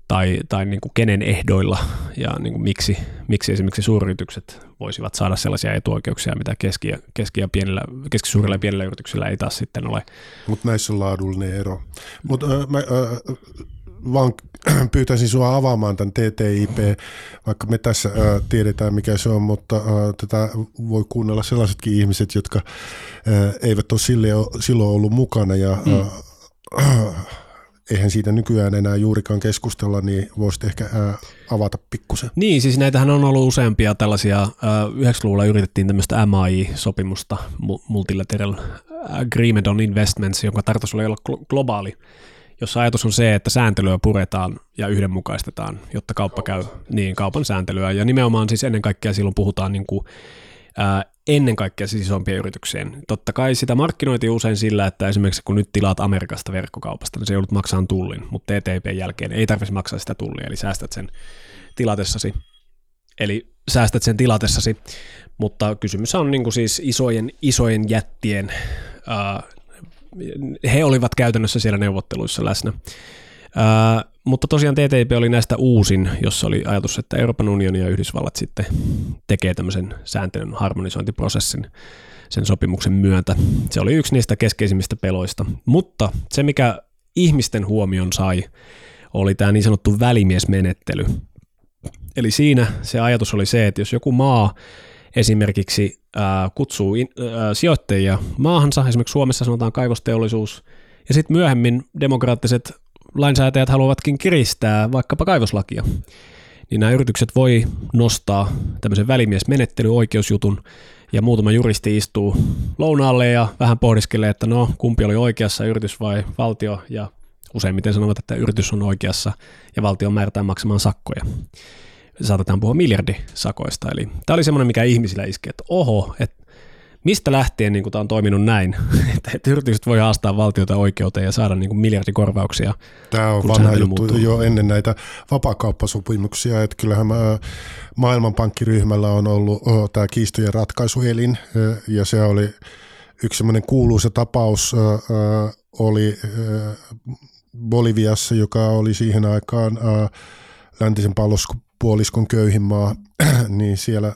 tai, tai niin kuin kenen ehdoilla ja niin kuin miksi, miksi esimerkiksi suuryritykset voisivat saada sellaisia etuoikeuksia, mitä keski- ja, keski- ja pienillä, keskisuurilla ja pienillä yrityksillä ei taas sitten ole. Mutta näissä on laadullinen ero. Mutta äh, mä, äh, vaan pyytäisin sinua avaamaan tämän TTIP, vaikka me tässä ää, tiedetään mikä se on, mutta ää, tätä voi kuunnella sellaisetkin ihmiset, jotka ää, eivät ole sille, silloin ollut mukana ja mm. ää, eihän siitä nykyään enää juurikaan keskustella, niin voisit ehkä ää, avata pikkusen. Niin, siis näitähän on ollut useampia tällaisia, 90-luvulla yritettiin tämmöistä MAI-sopimusta, Multilateral Agreement on Investments, jonka tarkoitus oli olla globaali jossa ajatus on se, että sääntelyä puretaan ja yhdenmukaistetaan, jotta kauppa käy niin kaupan sääntelyä. Ja nimenomaan siis ennen kaikkea silloin puhutaan niin kuin, ää, ennen kaikkea siis isompien yrityksien. Totta kai sitä markkinoitiin usein sillä, että esimerkiksi kun nyt tilaat Amerikasta verkkokaupasta, niin se joudut maksamaan tullin, mutta TTP jälkeen ei tarvitsisi maksaa sitä tullia, eli säästät sen tilatessasi. Eli säästät sen tilatessasi, mutta kysymys on niin kuin siis isojen, isojen jättien ää, he olivat käytännössä siellä neuvotteluissa läsnä. Ää, mutta tosiaan TTIP oli näistä uusin, jossa oli ajatus, että Euroopan unioni ja Yhdysvallat sitten tekee tämmöisen sääntelyn harmonisointiprosessin sen sopimuksen myötä. Se oli yksi niistä keskeisimmistä peloista. Mutta se, mikä ihmisten huomion sai, oli tämä niin sanottu välimiesmenettely. Eli siinä se ajatus oli se, että jos joku maa esimerkiksi kutsuu in, ää, sijoittajia maahansa, esimerkiksi Suomessa sanotaan kaivosteollisuus, ja sitten myöhemmin demokraattiset lainsäätäjät haluavatkin kiristää vaikkapa kaivoslakia, niin nämä yritykset voi nostaa tämmöisen välimiesmenettely oikeusjutun ja muutama juristi istuu lounaalle ja vähän pohdiskelee, että no kumpi oli oikeassa, yritys vai valtio? Ja useimmiten sanovat, että yritys on oikeassa ja valtio määrätään maksamaan sakkoja. Saatetaan puhua miljardisakoista. Eli tämä oli semmoinen, mikä ihmisillä iskee, että oho, että mistä lähtien niin tämä on toiminut näin, että, että yritykset voi haastaa valtiota oikeuteen ja saada niin kuin miljardikorvauksia. Tämä on vanha juttu muuttuu. jo ennen näitä vapaakauppasopimuksia, että kyllähän mä, maailmanpankkiryhmällä on ollut oh, tämä kiistojen ratkaisuelin ja se oli yksi semmoinen kuuluisa tapaus oli Boliviassa, joka oli siihen aikaan läntisen puoliskon köyhin maa, niin siellä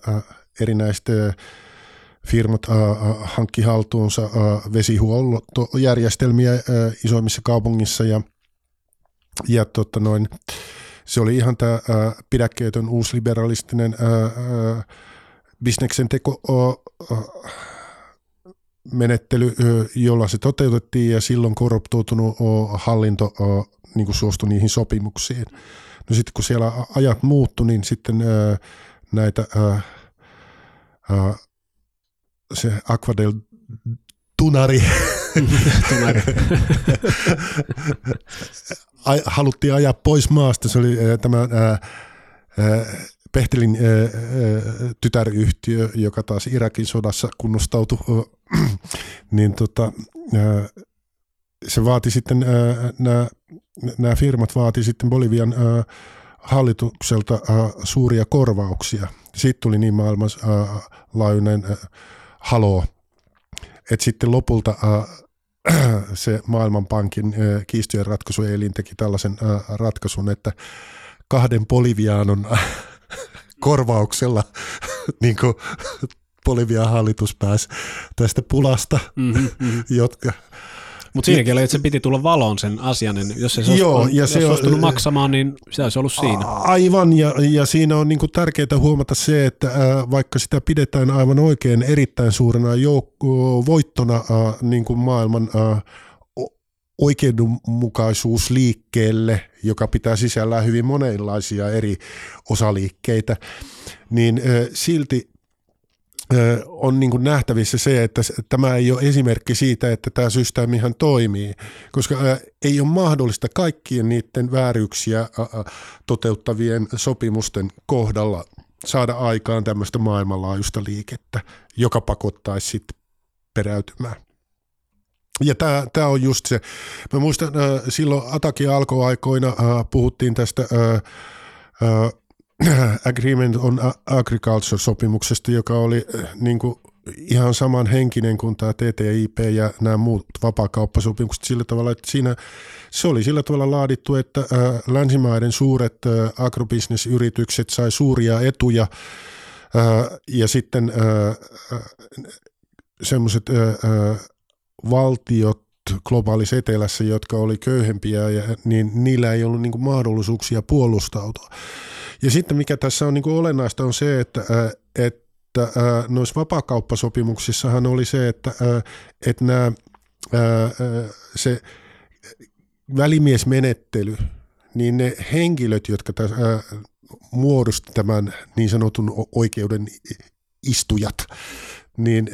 erinäistä firmat hankki haltuunsa vesihuoltojärjestelmiä isoimmissa kaupungissa ja, ja tota noin, se oli ihan tämä pidäkkeetön uusliberalistinen bisneksen teko menettely, jolla se toteutettiin ja silloin korruptoitunut hallinto niin suostui niihin sopimuksiin. No sitten kun siellä ajat muuttu, niin sitten näitä se Aquadel tunari, tunari. haluttiin ajaa pois maasta. Se oli tämä Pehtelin tytäryhtiö, joka taas Irakin sodassa kunnostautui, niin tota, se vaati sitten, nämä firmat vaati sitten Bolivian hallitukselta suuria korvauksia. Siitä tuli niin maailmanlaajuinen haloo, että sitten lopulta se Maailmanpankin kiistojen ratkaisuelin teki tällaisen ratkaisun, että kahden Bolivianon korvauksella niin kuin Bolivian hallitus pääsi tästä pulasta, mm-hmm, mm-hmm. jotka mutta siinäkin oli, että se piti tulla valoon sen asian, niin jos se olisi Joo, ja se olisi on, maksamaan, niin se olisi ollut siinä. Aivan, ja, ja siinä on niin tärkeää huomata se, että ää, vaikka sitä pidetään aivan oikein erittäin suurena joukko, voittona ää, niin kuin maailman ää, oikeudenmukaisuusliikkeelle, joka pitää sisällään hyvin monenlaisia eri osaliikkeitä, niin silti on niin kuin nähtävissä se, että tämä ei ole esimerkki siitä, että tämä systeemihän toimii, koska ei ole mahdollista kaikkien niiden vääryyksiä toteuttavien sopimusten kohdalla saada aikaan tämmöistä maailmanlaajuista liikettä, joka pakottaisi sitten peräytymään. Ja tämä, tämä on just se. Mä muistan silloin Atakin alkoaikoina puhuttiin tästä Agreement on Agriculture-sopimuksesta, joka oli niin kuin ihan saman henkinen kuin tämä TTIP ja nämä muut vapaakauppasopimukset sillä tavalla, että siinä se oli sillä tavalla laadittu, että länsimaiden suuret agrobisnesyritykset sai suuria etuja ja sitten semmoiset valtiot globaalissa etelässä, jotka oli köyhempiä, ja, niin niillä ei ollut niin mahdollisuuksia puolustautua. Ja sitten mikä tässä on niin kuin olennaista on se, että, että noissa vapaakauppasopimuksissahan oli se, että, että nämä, se välimiesmenettely, niin ne henkilöt, jotka tässä, muodosti tämän niin sanotun oikeuden istujat, niin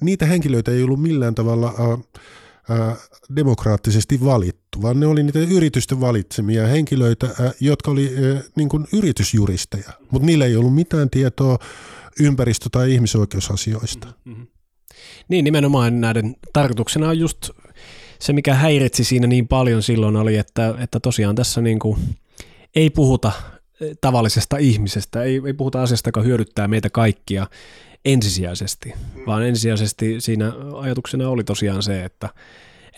niitä henkilöitä ei ollut millään tavalla demokraattisesti valittu, vaan ne oli niitä yritysten valitsemia henkilöitä, jotka oli niin kuin yritysjuristeja, mutta niillä ei ollut mitään tietoa ympäristö- tai ihmisoikeusasioista. Mm-hmm. Niin, nimenomaan näiden tarkoituksena on just se, mikä häiritsi siinä niin paljon silloin oli, että, että tosiaan tässä niin kuin ei puhuta tavallisesta ihmisestä, ei, ei puhuta asiasta, joka hyödyttää meitä kaikkia, ensisijaisesti, vaan ensisijaisesti siinä ajatuksena oli tosiaan se, että,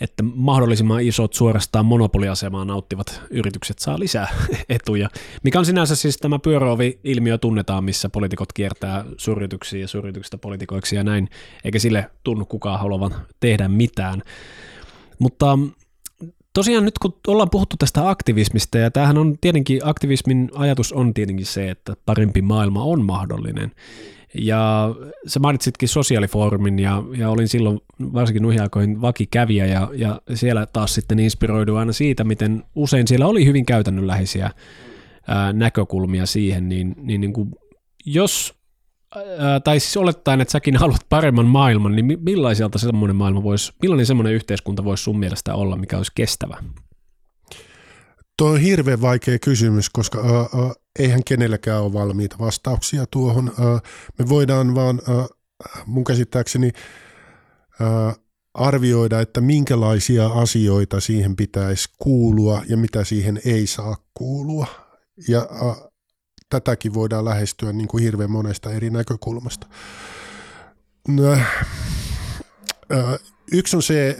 että mahdollisimman isot suorastaan monopoliasemaa nauttivat yritykset saa lisää etuja, mikä on sinänsä siis tämä pyöröovi-ilmiö tunnetaan, missä poliitikot kiertää suuryrityksiä ja suuryrityksistä poliitikoiksi ja näin, eikä sille tunnu kukaan haluavan tehdä mitään. Mutta tosiaan nyt kun ollaan puhuttu tästä aktivismista, ja tämähän on tietenkin, aktivismin ajatus on tietenkin se, että parempi maailma on mahdollinen, ja sä mainitsitkin sosiaalifoorumin ja, ja olin silloin varsinkin noihin aikoihin vakikävijä ja, ja siellä taas sitten inspiroiduin aina siitä, miten usein siellä oli hyvin käytännönläheisiä ää, näkökulmia siihen, niin, niin, niin kuin, jos, ää, tai siis olettaen, että säkin haluat paremman maailman, niin millaiselta semmoinen maailma voisi, millainen semmoinen yhteiskunta voisi sun mielestä olla, mikä olisi kestävä? Tuo on hirveän vaikea kysymys, koska uh, uh, eihän kenelläkään ole valmiita vastauksia tuohon. Me voidaan vaan mun käsittääkseni arvioida, että minkälaisia asioita siihen pitäisi kuulua ja mitä siihen ei saa kuulua. Ja tätäkin voidaan lähestyä niin kuin hirveän monesta eri näkökulmasta. Yksi on se,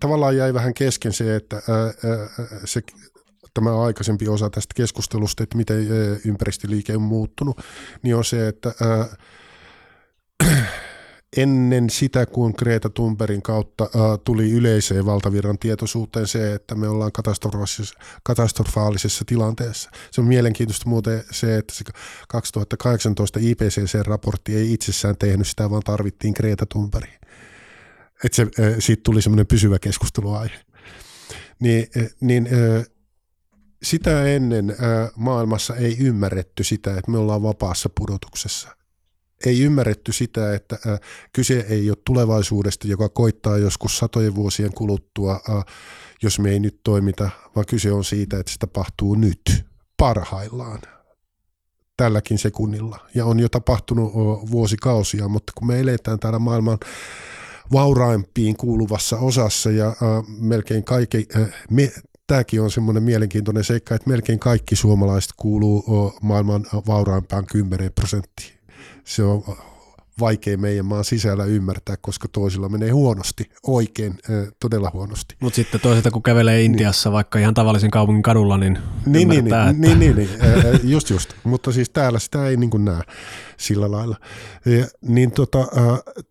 tavallaan jäi vähän kesken se, että se tämä aikaisempi osa tästä keskustelusta, että miten ympäristöliike on muuttunut, niin on se, että ennen sitä, kun Greta Thunbergin kautta tuli yleiseen valtavirran tietoisuuteen se, että me ollaan katastrofaalisessa, katastrofaalisessa tilanteessa. Se on mielenkiintoista muuten se, että se 2018 IPCC-raportti ei itsessään tehnyt sitä, vaan tarvittiin Greta Thunberg. Että se, siitä tuli semmoinen pysyvä keskusteluaihe. Niin, niin sitä ennen maailmassa ei ymmärretty sitä, että me ollaan vapaassa pudotuksessa. Ei ymmärretty sitä, että kyse ei ole tulevaisuudesta, joka koittaa joskus satojen vuosien kuluttua, jos me ei nyt toimita, vaan kyse on siitä, että se tapahtuu nyt, parhaillaan, tälläkin sekunnilla. Ja on jo tapahtunut vuosikausia, mutta kun me eletään täällä maailman vauraimpiin kuuluvassa osassa ja melkein kaikki, me tämäkin on semmoinen mielenkiintoinen seikka, että melkein kaikki suomalaiset kuuluu maailman vauraimpaan 10 prosenttiin. Se on vaikea meidän maan sisällä ymmärtää, koska toisilla menee huonosti, oikein todella huonosti. Mutta sitten toisaalta kun kävelee niin. Intiassa niin. vaikka ihan tavallisen kaupungin kadulla, niin niin, niin, niin, että... niin, niin, niin, just just, mutta siis täällä sitä ei niin kuin näe sillä lailla. Ja, niin tota,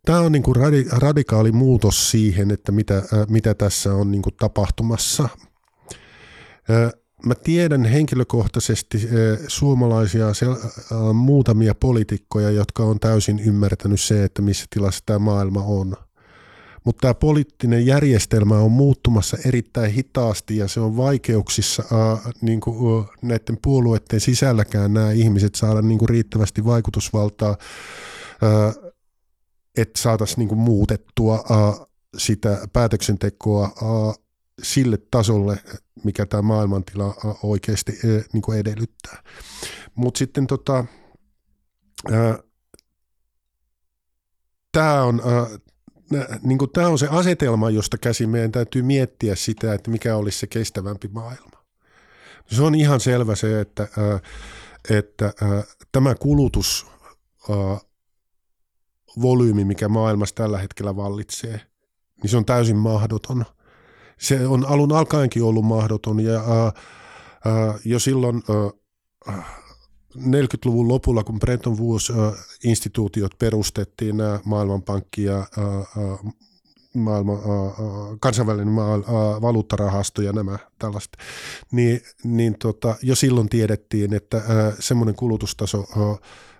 tämä on niin kuin radikaali muutos siihen, että mitä, mitä tässä on niin kuin tapahtumassa – Mä tiedän henkilökohtaisesti suomalaisia muutamia poliitikkoja, jotka on täysin ymmärtänyt se, että missä tilassa tämä maailma on. Mutta tämä poliittinen järjestelmä on muuttumassa erittäin hitaasti ja se on vaikeuksissa niin kuin näiden puolueiden sisälläkään nämä ihmiset saada niin kuin riittävästi vaikutusvaltaa, että saataisiin niin muutettua sitä päätöksentekoa sille tasolle, mikä tämä maailmantila oikeasti niin kuin edellyttää. Mutta sitten tota, tämä on, niin kuin tämä on se asetelma, josta käsin meidän täytyy miettiä sitä, että mikä olisi se kestävämpi maailma. Se on ihan selvä se, että, että tämä kulutus volyymi, mikä maailmassa tällä hetkellä vallitsee, niin se on täysin mahdoton – se on alun alkaenkin ollut mahdoton ja ää, ää, jo silloin ää, 40-luvun lopulla, kun Bretton Woods-instituutiot perustettiin, nämä Maailmanpankki ja ää, maailman, kansainvälinen maa, valuuttarahasto ja nämä tällaiset, niin, niin tota, jo silloin tiedettiin, että semmoinen kulutustaso,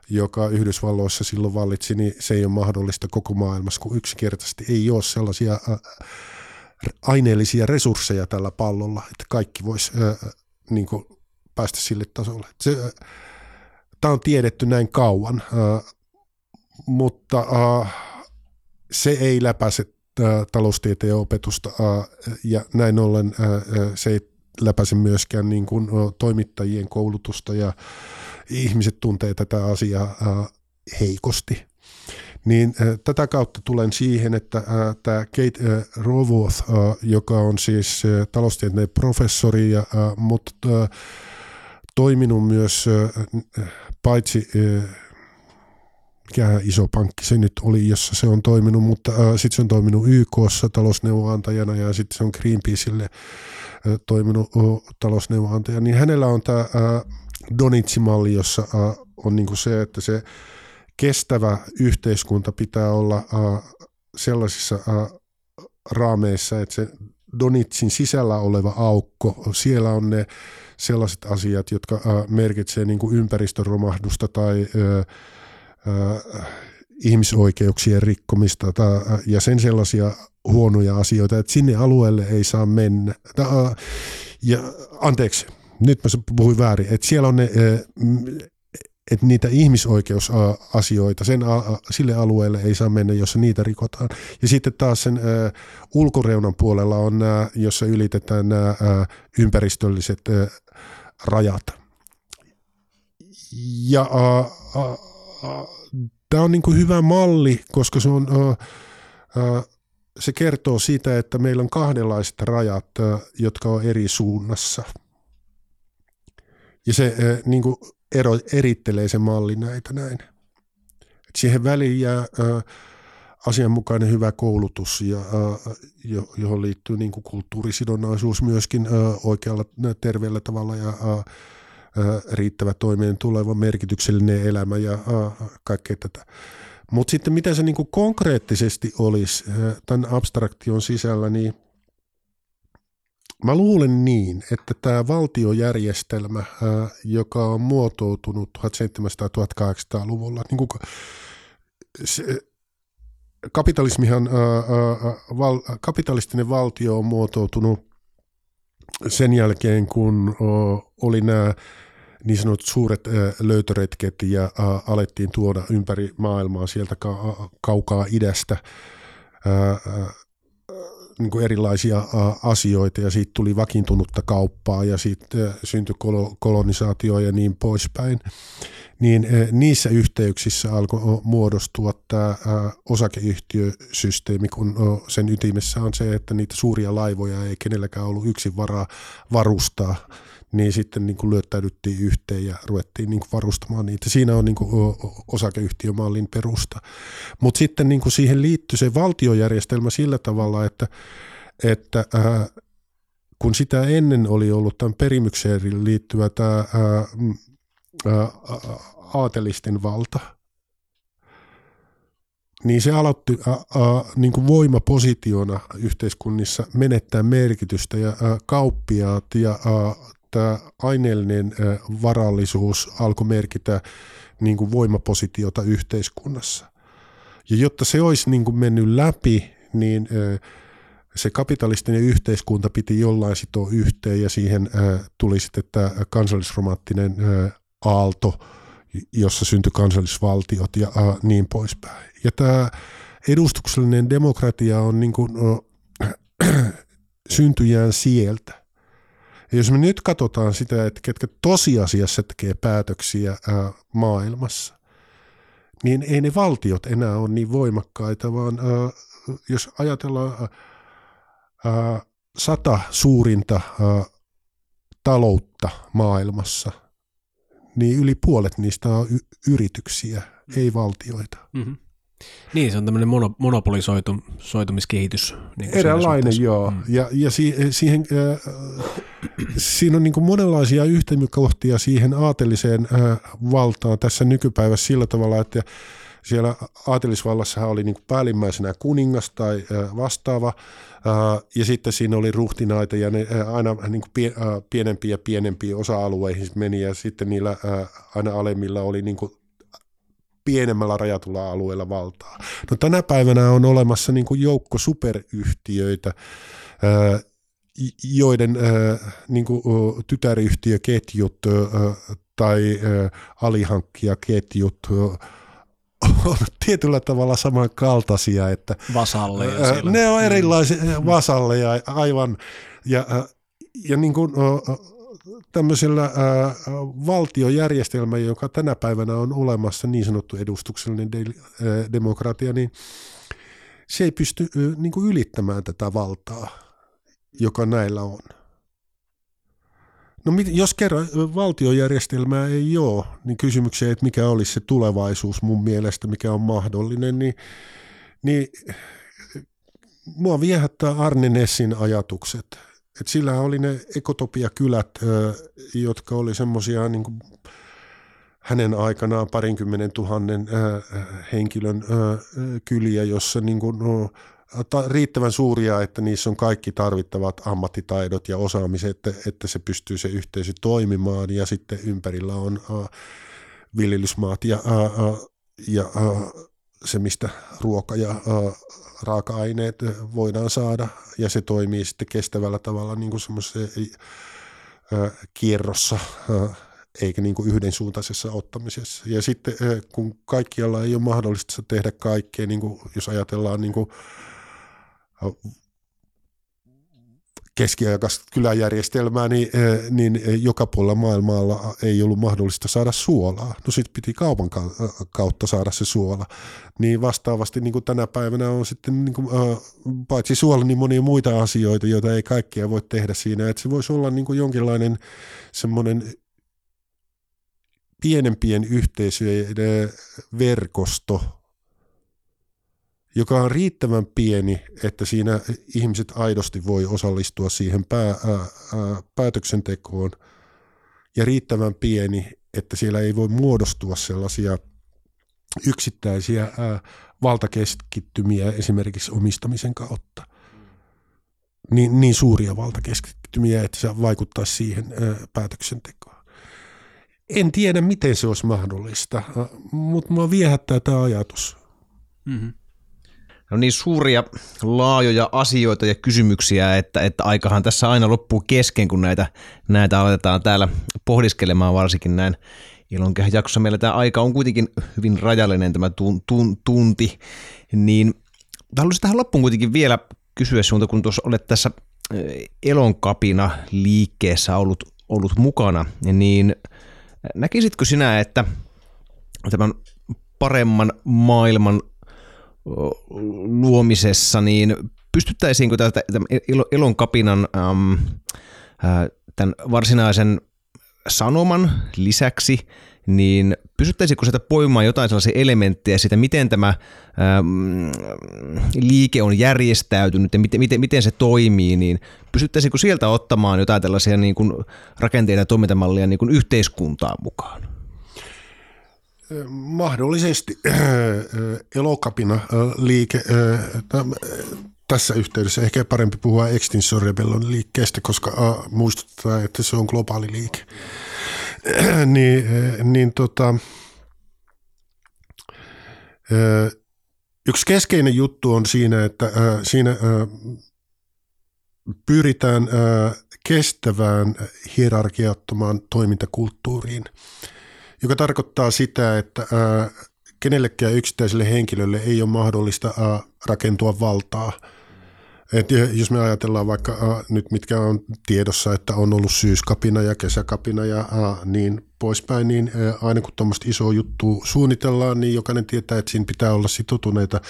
joka Yhdysvalloissa silloin vallitsi, niin se ei ole mahdollista koko maailmassa, kun yksinkertaisesti ei ole sellaisia aineellisia resursseja tällä pallolla, että kaikki voisi niin päästä sille tasolle. Se, tämä on tiedetty näin kauan, mutta se ei läpäise taloustieteen opetusta ja näin ollen se ei läpäise myöskään niin kuin toimittajien koulutusta ja ihmiset tuntee tätä asiaa heikosti niin äh, tätä kautta tulen siihen, että äh, tämä Kate äh, Roworth, äh, joka on siis taloustieteen professori, ja, mutta toiminut myös paitsi mikä iso pankki se nyt oli, jossa se on toiminut, mutta sitten se on toiminut YKssa talousneuvonantajana ja sitten se on Greenpeaceille toiminut äh, niin hänellä on tämä äh, Donitsi-malli, jossa on niinku se, että se kestävä yhteiskunta pitää olla äh, sellaisissa äh, raameissa, että se Donitsin sisällä oleva aukko, siellä on ne sellaiset asiat, jotka äh, merkitsee niin kuin ympäristöromahdusta tai ihmisoikeuksien rikkomista tai, ja sen sellaisia huonoja asioita, että sinne alueelle ei saa mennä. Ja, anteeksi, nyt mä puhuin väärin, että siellä on ne, että niitä ihmisoikeusasioita sen, sille alueelle ei saa mennä, jossa niitä rikotaan. Ja sitten taas sen ulkoreunan puolella on nämä, jossa ylitetään nämä ympäristölliset rajat. Ja tämä on niin kuin hyvä malli, koska se on... se kertoo siitä, että meillä on kahdenlaiset rajat, jotka on eri suunnassa – ja se niin kuin ero, erittelee se malli näitä näin. Et siihen väliin jää äh, asianmukainen hyvä koulutus, ja, äh, johon liittyy niin kuin kulttuurisidonnaisuus myöskin äh, oikealla terveellä tavalla ja äh, riittävä toimeen tuleva merkityksellinen elämä ja äh, kaikkea tätä. Mutta sitten mitä se niinku konkreettisesti olisi tämän abstraktion sisällä, niin Mä luulen niin, että tämä valtiojärjestelmä, joka on muotoutunut 1700-1800-luvulla, niin kuin se, kapitalismihan, val, kapitalistinen valtio on muotoutunut sen jälkeen, kun oli nämä niin sanotut suuret löytöretket ja alettiin tuoda ympäri maailmaa sieltä kaukaa idästä niin kuin erilaisia asioita ja siitä tuli vakiintunutta kauppaa ja sitten syntyi kolonisaatio ja niin poispäin, niin niissä yhteyksissä alkoi muodostua tämä osakeyhtiösysteemi, kun sen ytimessä on se, että niitä suuria laivoja ei kenelläkään ollut yksin varaa varustaa niin sitten niin kuin lyöttäydyttiin yhteen ja ruvettiin niin kuin varustamaan niitä. Siinä on niin kuin osakeyhtiömallin perusta. Mutta sitten niin kuin siihen liittyy se valtiojärjestelmä sillä tavalla, että, että ää, kun sitä ennen oli ollut tämän perimykseen liittyvä tämä ää, ää, aatelisten valta, niin se aloitti ää, ää, niin kuin voimapositiona yhteiskunnissa menettää merkitystä ja ää, kauppiaat ja ää, tämä aineellinen varallisuus alkoi merkitä niin kuin voimapositiota yhteiskunnassa. Ja jotta se olisi niin kuin mennyt läpi, niin se kapitalistinen yhteiskunta piti jollain sitoa yhteen ja siihen tuli sitten tämä kansallisromanttinen aalto, jossa syntyi kansallisvaltiot ja niin poispäin. Ja tämä edustuksellinen demokratia on niin kuin, syntyjään sieltä. Ja jos me nyt katsotaan sitä, että ketkä tosiasiassa tekee päätöksiä ää, maailmassa, niin ei ne valtiot enää ole niin voimakkaita, vaan ää, jos ajatellaan ää, sata suurinta ää, taloutta maailmassa, niin yli puolet niistä on y- yrityksiä, ei valtioita. Mm-hmm. Niin, se on tämmöinen mono, monopolisoitumiskehitys. Niin Eräänlainen, joo. Mm. Ja, ja si, siihen, äh, siinä on niin kuin monenlaisia yhteydenkohtia siihen aateliseen äh, valtaan tässä nykypäivässä sillä tavalla, että siellä aatelisvallassahan oli niin kuin päällimmäisenä kuningas tai äh, vastaava, äh, ja sitten siinä oli ruhtinaita, ja ne äh, aina niin kuin pie, äh, pienempiä ja pienempiä osa-alueihin meni, ja sitten niillä äh, aina alemmilla oli niin kuin pienemmällä rajatulla alueella valtaa. No tänä päivänä on olemassa niin kuin joukko superyhtiöitä, joiden niin kuin tytäryhtiöketjut tai alihankkijaketjut on tietyllä tavalla samankaltaisia. Että, vasalleja siellä. Ne on mm. erilaisia vasalleja aivan. Ja, ja niin kuin, tämmöisellä ää, valtiojärjestelmä, joka tänä päivänä on olemassa, niin sanottu edustuksellinen de, ää, demokratia, niin se ei pysty ää, niin kuin ylittämään tätä valtaa, joka näillä on. No jos kerran valtiojärjestelmää ei ole, niin kysymykseen, että mikä olisi se tulevaisuus mun mielestä, mikä on mahdollinen, niin, niin mua viehättää Arne Nessin ajatukset – et sillä oli ne ekotopia-kylät, jotka oli semmoisia niin hänen aikanaan parinkymmenen tuhannen henkilön kyliä, jossa niin kuin, no, riittävän suuria, että niissä on kaikki tarvittavat ammattitaidot ja osaamiset, että, että se pystyy se yhteisö toimimaan. Ja sitten ympärillä on viljelysmaat ja, ja se, mistä ruoka ja raaka-aineet voidaan saada ja se toimii sitten kestävällä tavalla niin kuin kierrossa eikä niin kuin yhdensuuntaisessa ottamisessa. Ja sitten kun kaikkialla ei ole mahdollista tehdä kaikkea, niin kuin jos ajatellaan niin kuin keskiaikaista kyläjärjestelmää, niin, eh, niin joka puolella maailmalla ei ollut mahdollista saada suolaa. No sitten piti kaupan kautta saada se suola. Niin vastaavasti niin kuin tänä päivänä on sitten niin kuin, paitsi suola, niin monia muita asioita, joita ei kaikkia voi tehdä siinä. Että se voisi olla niin kuin jonkinlainen semmoinen pienempien yhteisöjen verkosto, joka on riittävän pieni, että siinä ihmiset aidosti voi osallistua siihen pää, ää, ää, päätöksentekoon ja riittävän pieni, että siellä ei voi muodostua sellaisia yksittäisiä ää, valtakeskittymiä esimerkiksi omistamisen kautta. Niin, niin suuria valtakeskittymiä, että se vaikuttaisi siihen ää, päätöksentekoon. En tiedä, miten se olisi mahdollista, mutta minua viehättää tämä ajatus. Mm-hmm on niin suuria, laajoja asioita ja kysymyksiä, että, että aikahan tässä aina loppuu kesken, kun näitä, näitä aletaan täällä pohdiskelemaan, varsinkin näin Ilonkehän jaksossa. Meillä tämä aika on kuitenkin hyvin rajallinen, tämä tun, tun, tunti, niin haluaisin tähän loppuun kuitenkin vielä kysyä sinulta, kun tuossa olet tässä eh, elonkapina liikkeessä ollut, ollut mukana, niin näkisitkö sinä, että tämän paremman maailman luomisessa, niin pystyttäisiinkö tätä elon kapinan äm, tämän varsinaisen sanoman lisäksi, niin pystyttäisikö sieltä poimaan jotain sellaisia elementtejä siitä, miten tämä äm, liike on järjestäytynyt ja miten, miten, miten se toimii, niin pystyttäisikö sieltä ottamaan jotain tällaisia niin kuin rakenteita ja toimintamallia niin kuin yhteiskuntaan mukaan? Mahdollisesti elokapina liike tässä yhteydessä ehkä parempi puhua Extinction Rebellion liikkeestä, koska muistuttaa, että se on globaali liike. niin, niin tota, yksi keskeinen juttu on siinä, että siinä pyritään kestävään hierarkiattomaan toimintakulttuuriin – joka tarkoittaa sitä, että ää, kenellekään yksittäiselle henkilölle ei ole mahdollista ää, rakentua valtaa. Et jos me ajatellaan vaikka ää, nyt, mitkä on tiedossa, että on ollut syyskapina ja kesäkapina ja ää, niin poispäin, niin ää, aina kun tuommoista isoa juttua suunnitellaan, niin jokainen tietää, että siinä pitää olla sitoutuneita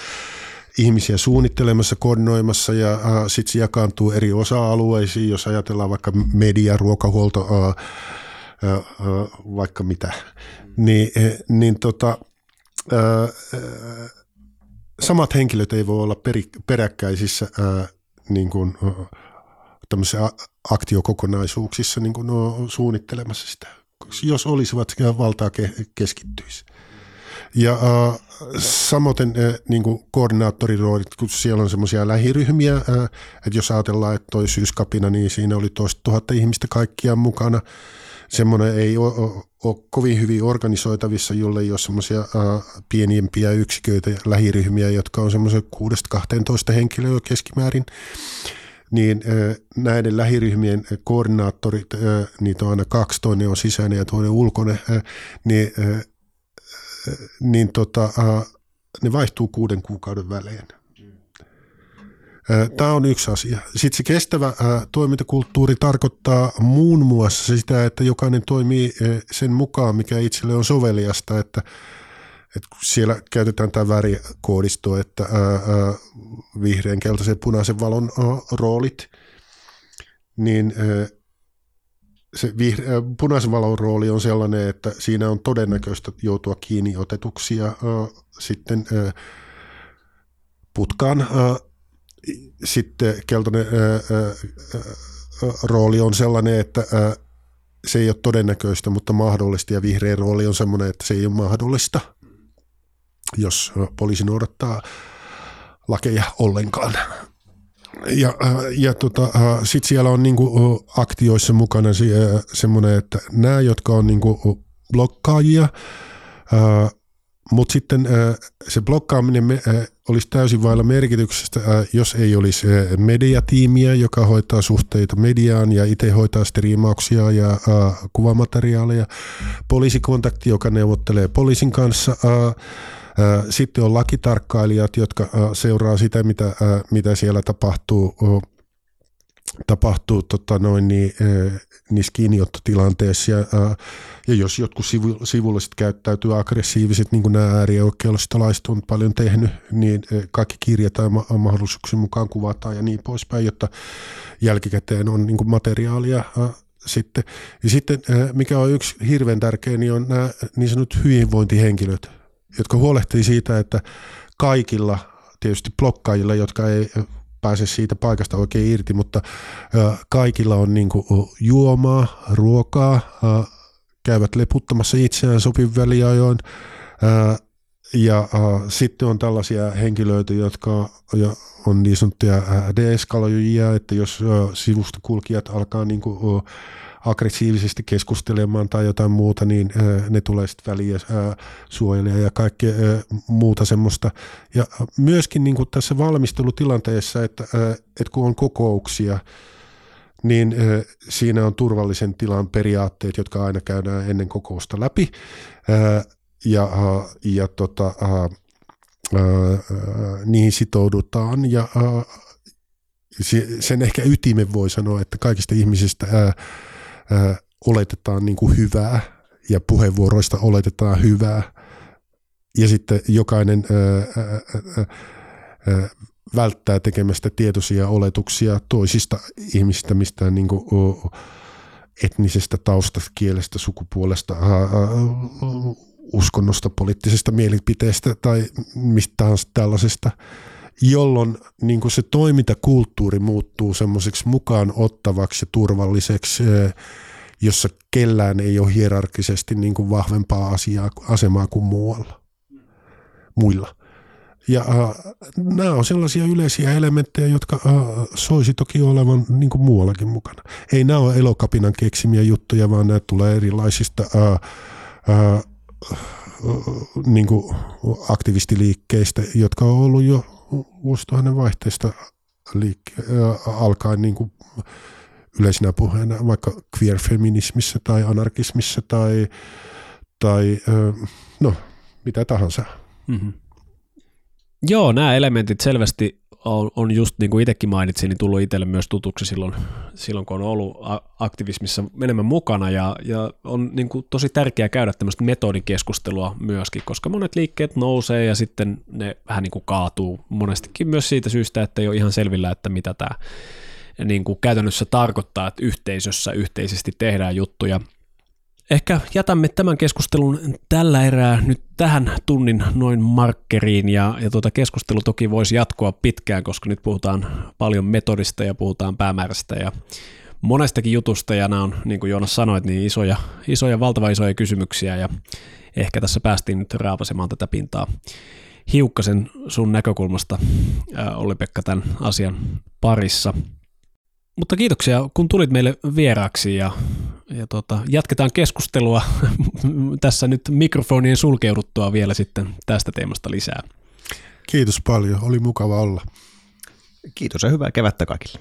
ihmisiä suunnittelemassa, koordinoimassa ja sitten se jakaantuu eri osa-alueisiin, jos ajatellaan vaikka media, ruokahuolto, ää, vaikka mitä, niin, e, niin tota, samat henkilöt ei voi olla peri, peräkkäisissä niin kuin, aktiokokonaisuuksissa niin kuin, suunnittelemassa sitä. Jos olisivat, valtaa keskittyisi. Ja samoin äh, niin koordinaattoriroolit, kun siellä on semmoisia lähiryhmiä, äh, että jos ajatellaan, että toi syyskapina, niin siinä oli toista tuhatta ihmistä kaikkiaan mukana – semmoinen ei ole, ole kovin hyvin organisoitavissa, jolle ei ole semmoisia pienimpiä yksiköitä lähiryhmiä, jotka on semmoisen 6-12 henkilöä keskimäärin niin näiden lähiryhmien koordinaattorit, niitä on aina kaksi, toinen on sisäinen ja toinen ulkoinen, niin, niin tota, ne vaihtuu kuuden kuukauden välein. Tämä on yksi asia. Sitten se kestävä toimintakulttuuri tarkoittaa muun muassa sitä, että jokainen toimii sen mukaan, mikä itselle on soveliasta, että, että siellä käytetään tämä värikoodisto, että vihreän, keltaisen, punaisen valon roolit, niin se vihre, punaisen valon rooli on sellainen, että siinä on todennäköistä joutua kiinni otetuksi ja sitten putkaan sitten keltainen ää, ää, rooli on sellainen, että ää, se ei ole todennäköistä, mutta mahdollista, ja vihreä rooli on sellainen, että se ei ole mahdollista, jos poliisi noudattaa lakeja ollenkaan. Ja, ja tota, sitten siellä on niinku aktioissa mukana se, semmoinen, että nämä, jotka on niinku blokkaajia, Mutta sitten se blokkaaminen olisi täysin vailla merkityksestä, jos ei olisi mediatiimiä, joka hoitaa suhteita mediaan ja itse hoitaa striimauksia ja kuvamateriaaleja, poliisikontakti, joka neuvottelee poliisin kanssa, sitten on lakitarkkailijat, jotka seuraa sitä, mitä, mitä siellä tapahtuu tapahtuu tota noin, niin, niissä kiinniottotilanteissa ja, ja jos jotkut sivu, sivulliset käyttäytyy aggressiiviset, niin kuin nämä äärioikeistolaiset on paljon tehnyt, niin kaikki kirjataan mahdollisuuksien mukaan kuvataan ja niin poispäin, jotta jälkikäteen on niin materiaalia sitten. Ja sitten mikä on yksi hirveän tärkeä, niin on nämä niin sanotut hyvinvointihenkilöt, jotka huolehtii siitä, että kaikilla tietysti blokkaajilla, jotka ei pääse siitä paikasta oikein irti, mutta kaikilla on niin kuin juomaa, ruokaa, käyvät leputtamassa itseään sopivin väliajoin. Ja sitten on tällaisia henkilöitä, jotka on niin sanottuja deeskaloijia, että jos sivustokulkijat alkaa niin kuin aggressiivisesti keskustelemaan tai jotain muuta, niin ne tulee sitten väliä suojelee ja kaikkea muuta semmoista. Ja myöskin niin kuin tässä valmistelutilanteessa, että, että kun on kokouksia, niin siinä on turvallisen tilan periaatteet, jotka aina käydään ennen kokousta läpi. Ja, ja tota, niihin sitoudutaan ja sen ehkä ytimen voi sanoa, että kaikista ihmisistä oletetaan niin kuin hyvää ja puheenvuoroista oletetaan hyvää. Ja sitten jokainen ö, ö, ö, välttää tekemästä tietoisia oletuksia toisista ihmistä mistään niin kuin, etnisestä taustasta, kielestä, sukupuolesta, uskonnosta, poliittisesta mielipiteestä tai mistä tahansa tällaisesta, jolloin niin kuin se toimintakulttuuri muuttuu semmoiseksi mukaan ottavaksi ja turvalliseksi jossa kellään ei ole hierarkisesti niin kuin vahvempaa asiaa, asemaa kuin muualla, muilla. Ja äh, nämä on sellaisia yleisiä elementtejä, jotka äh, soisi toki olevan niin kuin muuallakin mukana. Ei nämä ole elokapinan keksimiä juttuja, vaan nämä tulee erilaisista äh, äh, niin kuin aktivistiliikkeistä, jotka on ollut jo vuosituhannen vaihteesta liikke- äh, alkaen niin kuin yleisenä puheena vaikka queer-feminismissä tai anarkismissa tai, tai no, mitä tahansa. Mm-hmm. Joo, nämä elementit selvästi on, on just niin kuin itsekin mainitsin, niin tullut itselle myös tutuksi silloin, silloin kun on ollut aktivismissa enemmän mukana ja, ja on niin kuin tosi tärkeää käydä tämmöistä metodikeskustelua myöskin, koska monet liikkeet nousee ja sitten ne vähän niin kuin kaatuu monestikin myös siitä syystä, että ei ole ihan selvillä, että mitä tämä niin kuin käytännössä tarkoittaa, että yhteisössä yhteisesti tehdään juttuja. Ehkä jätämme tämän keskustelun tällä erää nyt tähän tunnin noin markkeriin ja, ja tuota keskustelu toki voisi jatkua pitkään, koska nyt puhutaan paljon metodista ja puhutaan päämäärästä ja monestakin jutusta ja nämä on, niin kuin Joonas sanoit, niin isoja, isoja, valtava isoja kysymyksiä ja ehkä tässä päästiin nyt raapasemaan tätä pintaa hiukkasen sun näkökulmasta, Olli-Pekka, tämän asian parissa. Mutta kiitoksia, kun tulit meille vieraaksi ja, ja tota, jatketaan keskustelua tässä nyt mikrofonien sulkeuduttua vielä sitten tästä teemasta lisää. Kiitos paljon, oli mukava olla. Kiitos ja hyvää kevättä kaikille.